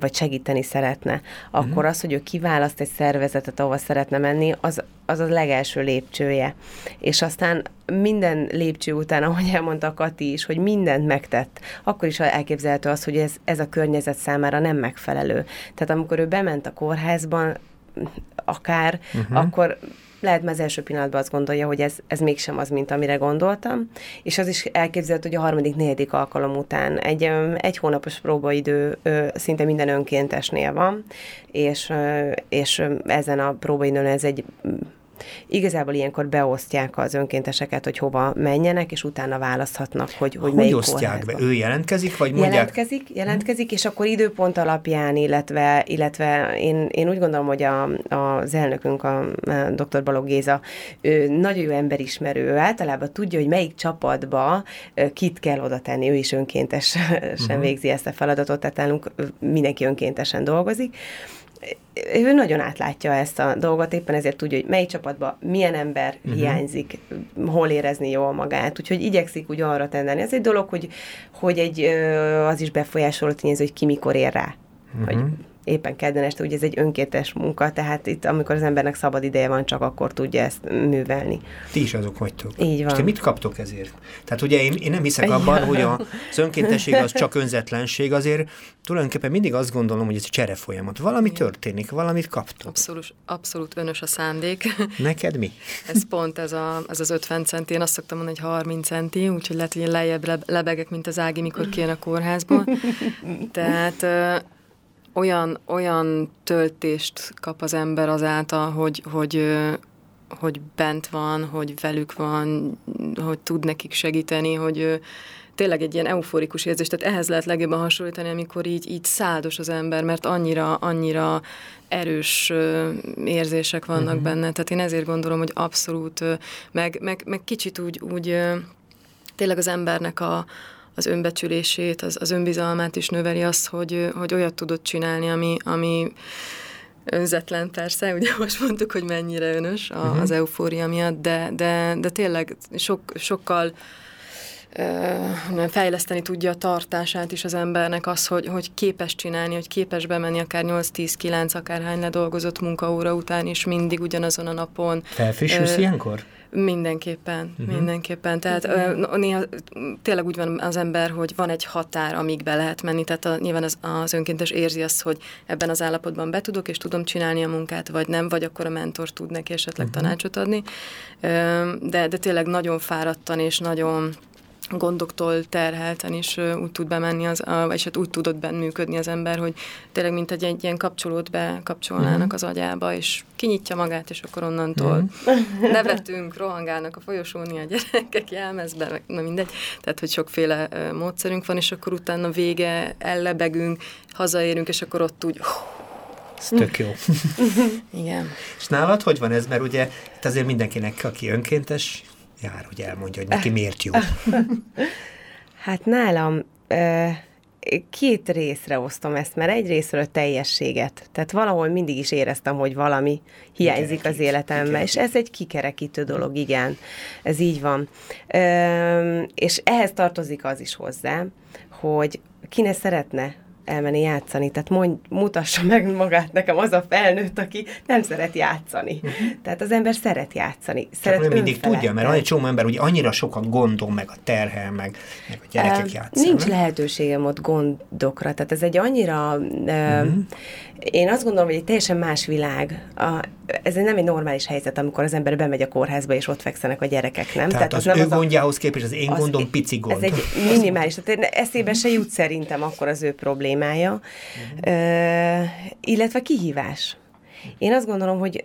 vagy segíteni szeretne, akkor uh-huh. az, hogy ő kiválaszt egy szervezetet, ahova szeretne menni, az, az a legelső lépcsője. És aztán minden lépcső után, ahogy elmondta Kati is, hogy mindent megtett, akkor is elképzelhető az, hogy ez, ez a környezet számára nem megfelelő. Tehát amikor ő bement a kórházban, akár, uh-huh. akkor lehet az első pillanatban azt gondolja, hogy ez, ez mégsem az, mint amire gondoltam, és az is elképzelhető, hogy a harmadik, negyedik alkalom után egy, egy hónapos próbaidő szinte minden önkéntesnél van, és, és ezen a próbaidőn ez egy Igazából ilyenkor beosztják az önkénteseket, hogy hova menjenek, és utána választhatnak, hogy, hogy, hogy melyik osztják be? Ő jelentkezik, vagy mondják? Jelentkezik, jelentkezik, és akkor időpont alapján, illetve, illetve én, én úgy gondolom, hogy a, az elnökünk, a, a dr. Balog Géza, ő nagyon jó emberismerő, ő általában tudja, hogy melyik csapatba kit kell oda tenni, ő is önkéntesen uh-huh. végzi ezt a feladatot, tehát nálunk mindenki önkéntesen dolgozik, ő nagyon átlátja ezt a dolgot, éppen ezért tudja, hogy mely csapatban milyen ember uh-huh. hiányzik, hol érezni jól magát, úgyhogy igyekszik úgy arra tendeni. Ez egy dolog, hogy, hogy egy, az is befolyásoló tényező, hogy ki mikor ér rá. Uh-huh. Hogy éppen kedden este, ugye ez egy önkéntes munka, tehát itt, amikor az embernek szabad ideje van, csak akkor tudja ezt művelni. Ti is azok vagytok. Így van. És te mit kaptok ezért? Tehát ugye én, én nem hiszek abban, ja. hogy a, az önkéntesség az csak önzetlenség, azért tulajdonképpen mindig azt gondolom, hogy ez egy csere folyamat. Valami Igen. történik, valamit kaptok. Abszolút, abszolút önös a szándék. Neked mi? ez pont ez, a, ez az 50 centi, én azt szoktam mondani, hogy 30 centi, úgyhogy lehet, hogy én lejjebb lebegek, mint az Ági, mikor kijön a kórházból. Tehát olyan, olyan töltést kap az ember azáltal, hogy, hogy, hogy bent van, hogy velük van, hogy tud nekik segíteni, hogy tényleg egy ilyen euforikus érzés, tehát ehhez lehet legjobban hasonlítani, amikor így, így száldos az ember, mert annyira, annyira erős érzések vannak uh-huh. benne, tehát én ezért gondolom, hogy abszolút, meg, meg, meg kicsit úgy, úgy tényleg az embernek a, az önbecsülését, az, az önbizalmát is növeli azt, hogy, hogy olyat tudod csinálni, ami, ami önzetlen persze, ugye most mondtuk, hogy mennyire önös a, uh-huh. az eufória miatt, de, de, de tényleg sok, sokkal uh, fejleszteni tudja a tartását is az embernek az, hogy, hogy képes csinálni, hogy képes bemenni akár 8-10-9, akárhány ledolgozott munkaóra után is mindig ugyanazon a napon. Felfrissülsz uh, ilyenkor? Mindenképpen, uh-huh. mindenképpen. Tehát uh, néha tényleg úgy van az ember, hogy van egy határ, amíg be lehet menni, tehát a, nyilván az, az önkéntes érzi azt, hogy ebben az állapotban be tudok, és tudom csinálni a munkát, vagy nem, vagy akkor a mentor tud neki esetleg uh-huh. tanácsot adni. De, de tényleg nagyon fáradtan és nagyon gondoktól terhelten is úgy tud bemenni, az, vagy hát úgy tudott benn működni az ember, hogy tényleg mint egy, egy ilyen kapcsolót bekapcsolnának uh-huh. az agyába, és kinyitja magát, és akkor onnantól uh-huh. nevetünk, rohangálnak a folyosón a gyerekek jelmezbe, na mindegy, tehát hogy sokféle módszerünk van, és akkor utána vége, ellebegünk, hazaérünk, és akkor ott úgy ez tök jó. Igen. És nálad hogy van ez? Mert ugye itt azért mindenkinek, aki önkéntes, jár, hogy elmondja, hogy neki miért jó. Hát nálam két részre osztom ezt, mert egy részről a teljességet. Tehát valahol mindig is éreztem, hogy valami hiányzik az életemben, és ez egy kikerekítő dolog, igen. Ez így van. és ehhez tartozik az is hozzá, hogy ki ne szeretne elmenni játszani. Tehát mondj, mutassa meg magát nekem az a felnőtt, aki nem szeret játszani. Uh-huh. Tehát az ember szeret játszani. Szeret Csak mindig tudja, mert van egy csomó ember, hogy annyira sokat gondol, meg a terhel, meg, meg a gyerekek uh, játszanak. Nincs lehetőségem ott gondokra. Tehát ez egy annyira... Uh-huh. Én azt gondolom, hogy egy teljesen más világ. A, ez nem egy normális helyzet, amikor az ember bemegy a kórházba, és ott fekszenek a gyerekek, nem? Tehát, Tehát az, az ő az gondjához képest az én az gondom pici gond. Ez egy minimális. Tehát eszébe se jut szerintem akkor az ő problémája. Uh-huh. Uh, illetve kihívás. Én azt gondolom, hogy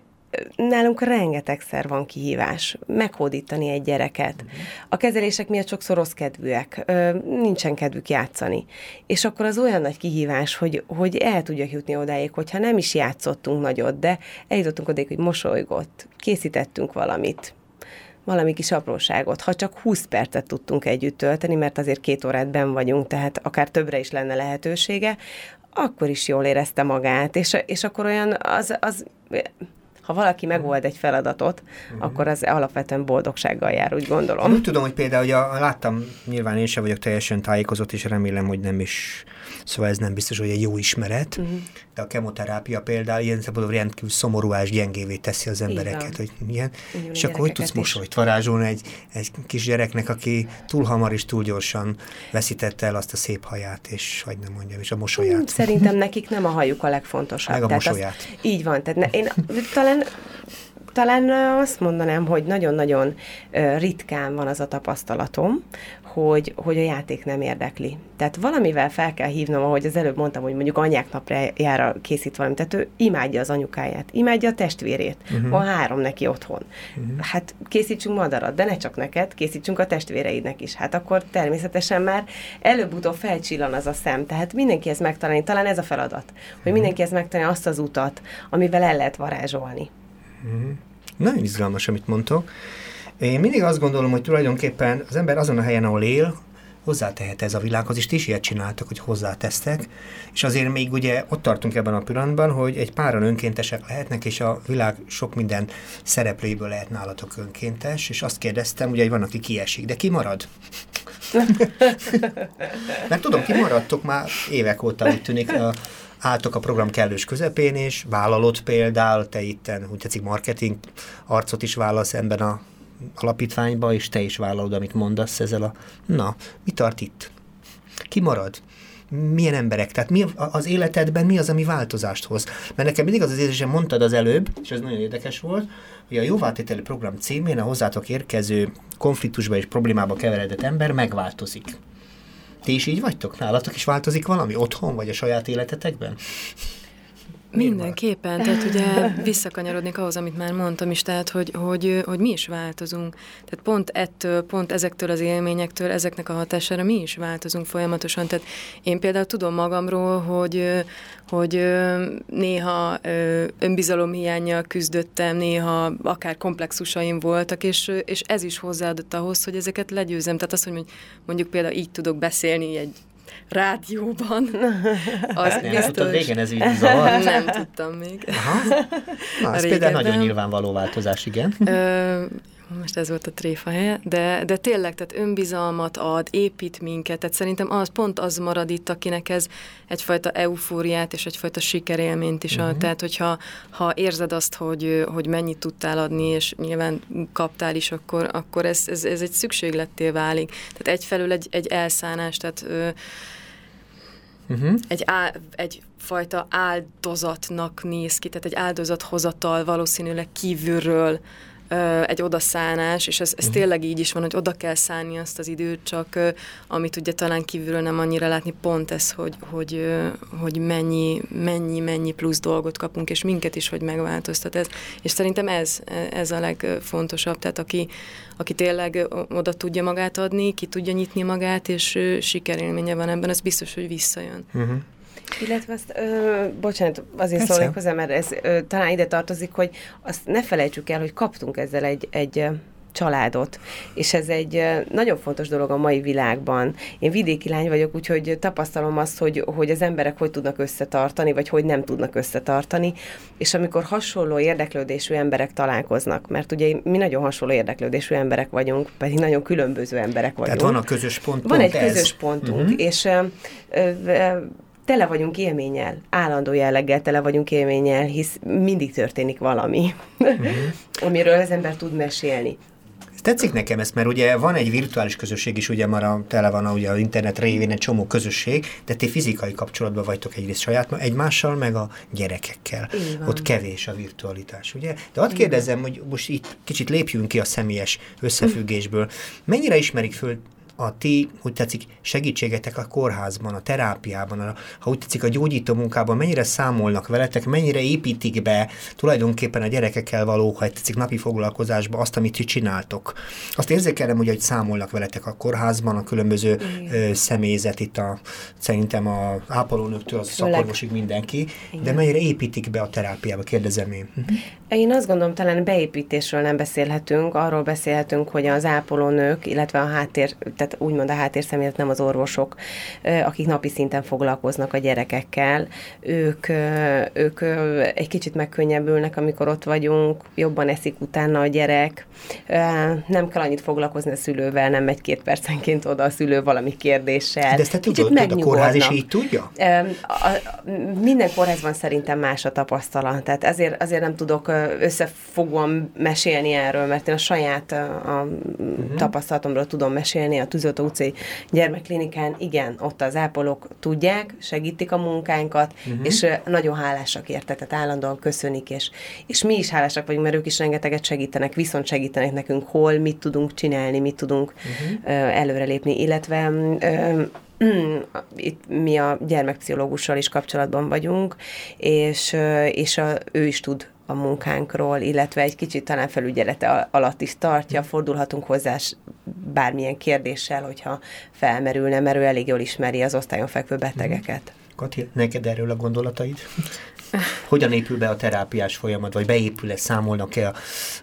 nálunk rengetegszer van kihívás meghódítani egy gyereket. A kezelések miatt sokszor rossz kedvűek, nincsen kedvük játszani. És akkor az olyan nagy kihívás, hogy, hogy el tudjak jutni odáig, hogyha nem is játszottunk nagyot, de eljutottunk odáig, hogy mosolygott, készítettünk valamit, valami kis apróságot. Ha csak 20 percet tudtunk együtt tölteni, mert azért két órát ben vagyunk, tehát akár többre is lenne lehetősége, akkor is jól érezte magát, és, és akkor olyan az, az ha valaki megold egy feladatot, uh-huh. akkor az alapvetően boldogsággal jár, úgy gondolom. Én úgy tudom, hogy például, hogy a, láttam, nyilván én sem vagyok teljesen tájékozott, és remélem, hogy nem is Szóval ez nem biztos, hogy egy jó ismeret, uh-huh. de a kemoterápia például ilyen szempontból rendkívül szomorúás, gyengévé teszi az embereket, hogy milyen. Igen, és akkor hogy tudsz mosolyt varázsolni egy, egy kis gyereknek, aki túl hamar és túl gyorsan veszítette el azt a szép haját, és hogy nem mondjam, és a mosolyát. Hmm, szerintem nekik nem a hajuk a legfontosabb. Meg a tehát mosolyát. Az, így van, tehát ne, én talán talán azt mondanám, hogy nagyon-nagyon ritkán van az a tapasztalatom, hogy, hogy a játék nem érdekli. Tehát valamivel fel kell hívnom, ahogy az előbb mondtam, hogy mondjuk anyák napjára készít valamit. Tehát ő imádja az anyukáját, imádja a testvérét. Uh-huh. Van három neki otthon. Uh-huh. Hát készítsünk madarat, de ne csak neked, készítsünk a testvéreidnek is. Hát akkor természetesen már előbb-utóbb felcsillan az a szem. Tehát mindenkihez megtalálni, talán ez a feladat, hogy uh-huh. mindenkihez megtalálni azt az utat, amivel el lehet varázsolni. Uh-huh. Nagyon izgalmas, amit mondtok. Én mindig azt gondolom, hogy tulajdonképpen az ember azon a helyen, ahol él, hozzátehet ez a világhoz, és ti is ilyet csináltak, hogy hozzátesztek, és azért még ugye ott tartunk ebben a pillanatban, hogy egy páran önkéntesek lehetnek, és a világ sok minden szereplőiből lehet nálatok önkéntes, és azt kérdeztem, ugye, hogy van, aki kiesik, de ki marad? Mert tudom, ki maradtok már évek óta, úgy tűnik, a, álltok a program kellős közepén, és vállalod például, te itten, úgy tetszik, marketing arcot is vállalsz ebben a alapítványba, és te is vállalod, amit mondasz ezzel a... Na, mi tart itt? Ki marad? milyen emberek, tehát mi az életedben mi az, ami változást hoz. Mert nekem mindig az az érzésem, mondtad az előbb, és ez nagyon érdekes volt, hogy a jóváltételi program címén a hozzátok érkező konfliktusba és problémába keveredett ember megváltozik. Ti is így vagytok? Nálatok is változik valami otthon, vagy a saját életetekben? Mindenképpen, tehát ugye visszakanyarodnék ahhoz, amit már mondtam is, tehát hogy, hogy, hogy mi is változunk. Tehát pont ettől, pont ezektől az élményektől, ezeknek a hatására mi is változunk folyamatosan. Tehát én például tudom magamról, hogy, hogy néha önbizalom hiányjal küzdöttem, néha akár komplexusaim voltak, és, és ez is hozzáadott ahhoz, hogy ezeket legyőzem. Tehát az, hogy mondjuk például így tudok beszélni egy rádióban. Az nem biztos... tudtad régen ez így zavar? Nem tudtam még. Aha. Na, ez például nagyon nyilvánvaló változás, igen. Ö, most ez volt a tréfa helye, de, de tényleg, tehát önbizalmat ad, épít minket, tehát szerintem az pont az marad itt, akinek ez egyfajta eufóriát és egyfajta sikerélményt is ad. Uh-huh. Tehát, hogyha ha érzed azt, hogy, hogy mennyit tudtál adni, és nyilván kaptál is, akkor, akkor ez, ez, ez egy szükségletté válik. Tehát egyfelől egy, egy elszánás, tehát uh-huh. egy, á, egy fajta áldozatnak néz ki, tehát egy áldozathozatal valószínűleg kívülről egy odaszánás, és ez, ez uh-huh. tényleg így is van, hogy oda kell szállni azt az időt, csak amit ugye talán kívülről nem annyira látni, pont ez, hogy, hogy, hogy mennyi, mennyi, mennyi plusz dolgot kapunk, és minket is, hogy megváltoztat ez. És szerintem ez, ez a legfontosabb, tehát aki, aki tényleg oda tudja magát adni, ki tudja nyitni magát, és sikerélménye van ebben, az biztos, hogy visszajön. Uh-huh. Illetve azt, ö, bocsánat, azért szólnék hozzá, mert ez ö, talán ide tartozik, hogy azt ne felejtsük el, hogy kaptunk ezzel egy, egy családot, és ez egy nagyon fontos dolog a mai világban. Én vidéki lány vagyok, úgyhogy tapasztalom azt, hogy, hogy az emberek hogy tudnak összetartani, vagy hogy nem tudnak összetartani, és amikor hasonló érdeklődésű emberek találkoznak, mert ugye mi nagyon hasonló érdeklődésű emberek vagyunk, pedig nagyon különböző emberek vagyunk. Tehát van a közös pont. Van egy ez. közös pontunk, uh-huh. és ö, ö, tele vagyunk élménnyel, állandó jelleggel tele vagyunk élménnyel, hisz mindig történik valami, uh-huh. amiről az ember tud mesélni. Tetszik nekem ezt, mert ugye van egy virtuális közösség is, ugye már tele van ugye az internet révén egy csomó közösség, de ti fizikai kapcsolatban vagytok egyrészt saját egymással, meg a gyerekekkel. Ott kevés a virtualitás, ugye? De hadd kérdezzem, hogy most itt kicsit lépjünk ki a személyes összefüggésből. Mennyire ismerik föl a ti, hogy tetszik, segítségetek a kórházban, a terápiában, a, ha úgy tetszik, a gyógyító munkában, mennyire számolnak veletek, mennyire építik be tulajdonképpen a gyerekekkel való, ha tetszik, napi foglalkozásba azt, amit ti csináltok. Azt érzékelem, hogy, hogy számolnak veletek a kórházban, a különböző ö, személyzet, itt a, szerintem a ápolónőktől, a szakorvosig mindenki, Igen. de mennyire építik be a terápiába, kérdezem én. Uh-huh. Én azt gondolom, talán beépítésről nem beszélhetünk, arról beszélhetünk, hogy az ápolónők, illetve a háttér, tehát tehát úgymond a háttérszemélyzet nem az orvosok, akik napi szinten foglalkoznak a gyerekekkel. Ők, ők egy kicsit megkönnyebbülnek, amikor ott vagyunk, jobban eszik utána a gyerek. Nem kell annyit foglalkozni a szülővel, nem egy két percenként oda a szülő valami kérdéssel. De ezt te tudod, a kórház is így tudja? Minden kórházban szerintem más a tapasztalat. Tehát ezért, azért nem tudok összefogóan mesélni erről, mert én a saját a uh-huh. tapasztalatomról tudom mesélni a Tűzoltó utcai gyermekklinikán. Igen, ott az ápolók tudják, segítik a munkánkat, uh-huh. és nagyon hálásak érte, tehát állandóan köszönik, és, és mi is hálásak vagyunk, mert ők is rengeteget segítenek, viszont segítenek nekünk, hol, mit tudunk csinálni, mit tudunk uh-huh. előrelépni, illetve itt mi a gyermekpszichológussal is kapcsolatban vagyunk, és, és a, ő is tud a munkánkról, illetve egy kicsit talán felügyelete alatt is tartja, fordulhatunk hozzá bármilyen kérdéssel, hogyha felmerülne, mert ő elég jól ismeri az osztályon fekvő betegeket. Kati, neked erről a gondolataid? Hogyan épül be a terápiás folyamat, vagy beépül-e, számolnak-e a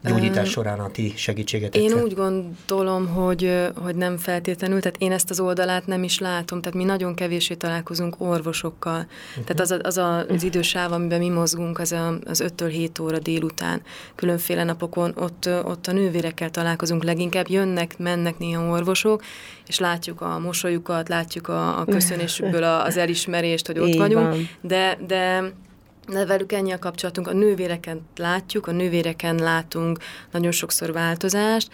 gyógyítás során a ti segítségetekkel? Én úgy gondolom, hogy, hogy nem feltétlenül, tehát én ezt az oldalát nem is látom, tehát mi nagyon kevésé találkozunk orvosokkal. Uh-huh. Tehát az, a, az a, az idősáv, amiben mi mozgunk, az, a, az 5-től 7 óra délután. Különféle napokon ott, ott a nővérekkel találkozunk leginkább, jönnek, mennek néha orvosok, és látjuk a mosolyukat, látjuk a, a köszönésükből az elismerést, hogy ott Így vagyunk, van. de, de de velük ennyi a kapcsolatunk. A nővéreken látjuk, a nővéreken látunk nagyon sokszor változást,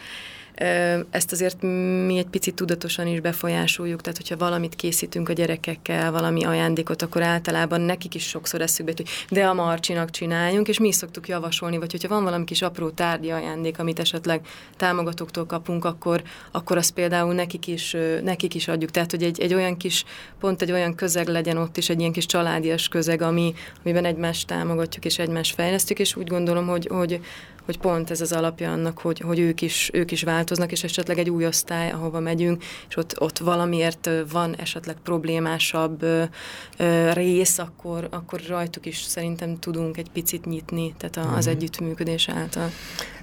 ezt azért mi egy picit tudatosan is befolyásoljuk, tehát hogyha valamit készítünk a gyerekekkel, valami ajándékot, akkor általában nekik is sokszor eszükbe, hogy de a Marcsinak csináljunk, és mi is szoktuk javasolni, vagy hogyha van valami kis apró tárgyi ajándék, amit esetleg támogatóktól kapunk, akkor, akkor azt például nekik is, nekik is adjuk. Tehát, hogy egy, egy olyan kis, pont egy olyan közeg legyen ott is, egy ilyen kis családias közeg, ami, amiben egymást támogatjuk és egymást fejlesztjük, és úgy gondolom, hogy, hogy, hogy pont ez az alapja annak, hogy, hogy ők, is, ők is változnak, és esetleg egy új osztály, ahova megyünk, és ott, ott valamiért van esetleg problémásabb ö, ö, rész, akkor, akkor rajtuk is szerintem tudunk egy picit nyitni, tehát az mhm. együttműködés által.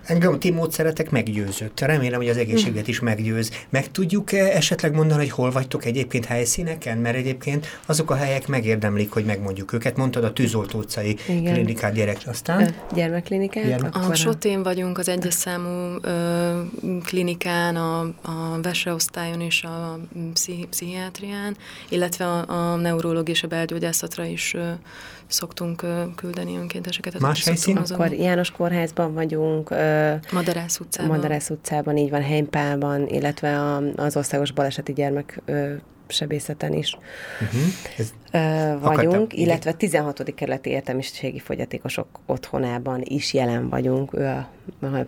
Engem a ti módszeretek meggyőzött. Remélem, hogy az egészséget is meggyőz. Meg tudjuk -e esetleg mondani, hogy hol vagytok egyébként helyszíneken? Mert egyébként azok a helyek megérdemlik, hogy megmondjuk őket. Mondtad a Tűzolt utcai Igen. klinikát gyerek, aztán? Gyermekklinikát. Gyermek. A Sotén vagyunk az egyes számú ö, klinikán, a, a veseosztályon és a pszichi, pszichiátrián, illetve a, a neurológia és a belgyógyászatra is ö, szoktunk küldeni önkénteseket. Más helyszín? Akkor János Kórházban vagyunk. Madarász utcában. Madarász utcában, így van, Heimpálban, illetve az Országos Baleseti Gyermek sebészeten is uh-huh. Ez vagyunk, akartam, illetve 16. kerületi értelmiségi fogyatékosok otthonában is jelen vagyunk, ő a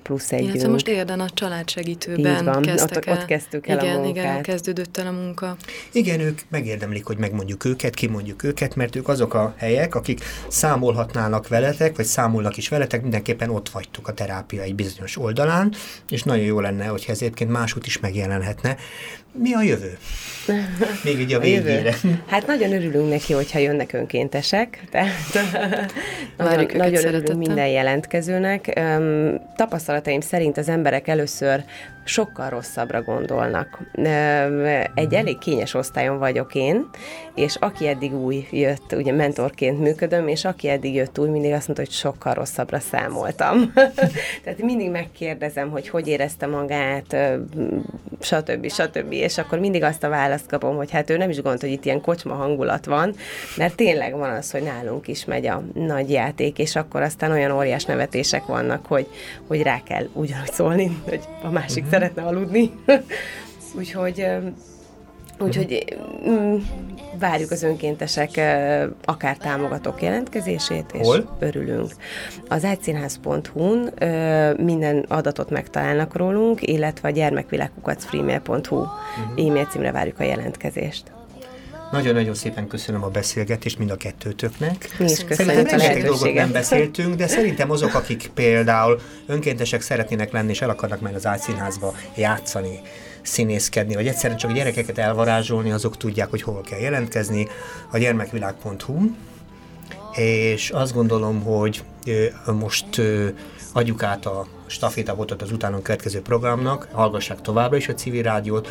plusz egy. Illetve most érden a családsegítőben van, kezdtek ott, el. ott kezdtük el igen, a munkát. Igen, kezdődött el a munka. Igen, ők megérdemlik, hogy megmondjuk őket, kimondjuk őket, mert ők azok a helyek, akik számolhatnának veletek, vagy számolnak is veletek, mindenképpen ott vagytok a terápia egy bizonyos oldalán, és nagyon jó lenne, hogyha ez egyébként máshogy is megjelenhetne. Mi a jövő? Még így a végére. A hát nagyon örülünk neki, hogyha jönnek önkéntesek, tehát nagyon, nagyon örülünk minden jelentkezőnek. Tapasztalataim szerint az emberek először sokkal rosszabbra gondolnak. Egy elég kényes osztályon vagyok én, és aki eddig új jött, ugye mentorként működöm, és aki eddig jött új, mindig azt mondta, hogy sokkal rosszabbra számoltam. Tehát mindig megkérdezem, hogy hogy érezte magát, stb. stb. És akkor mindig azt a választ kapom, hogy hát ő nem is gondolt, hogy itt ilyen kocsma hangulat van, mert tényleg van az, hogy nálunk is megy a nagy játék, és akkor aztán olyan óriás nevetések vannak, hogy, hogy rá kell ugyanúgy szólni, hogy a másik. Szeretne aludni. Úgyhogy Úgyhogy mm, várjuk az önkéntesek akár támogatók jelentkezését, és Hol? örülünk. Az egyszínház.hu-n minden adatot megtalálnak rólunk, illetve a gyermekvilágkukacfreemail.hu uh-huh. Mhm. e-mail címre várjuk a jelentkezést. Nagyon-nagyon szépen köszönöm a beszélgetést mind a kettőtöknek. Mi is köszönjük szerintem a dolgot nem beszéltünk, de szerintem azok, akik például önkéntesek szeretnének lenni, és el akarnak menni az ágyszínházba játszani, színészkedni, vagy egyszerűen csak gyerekeket elvarázsolni, azok tudják, hogy hol kell jelentkezni, a gyermekvilág.hu, és azt gondolom, hogy most adjuk át a stafétabotot az utánunk következő programnak, hallgassák továbbra is a civil rádiót,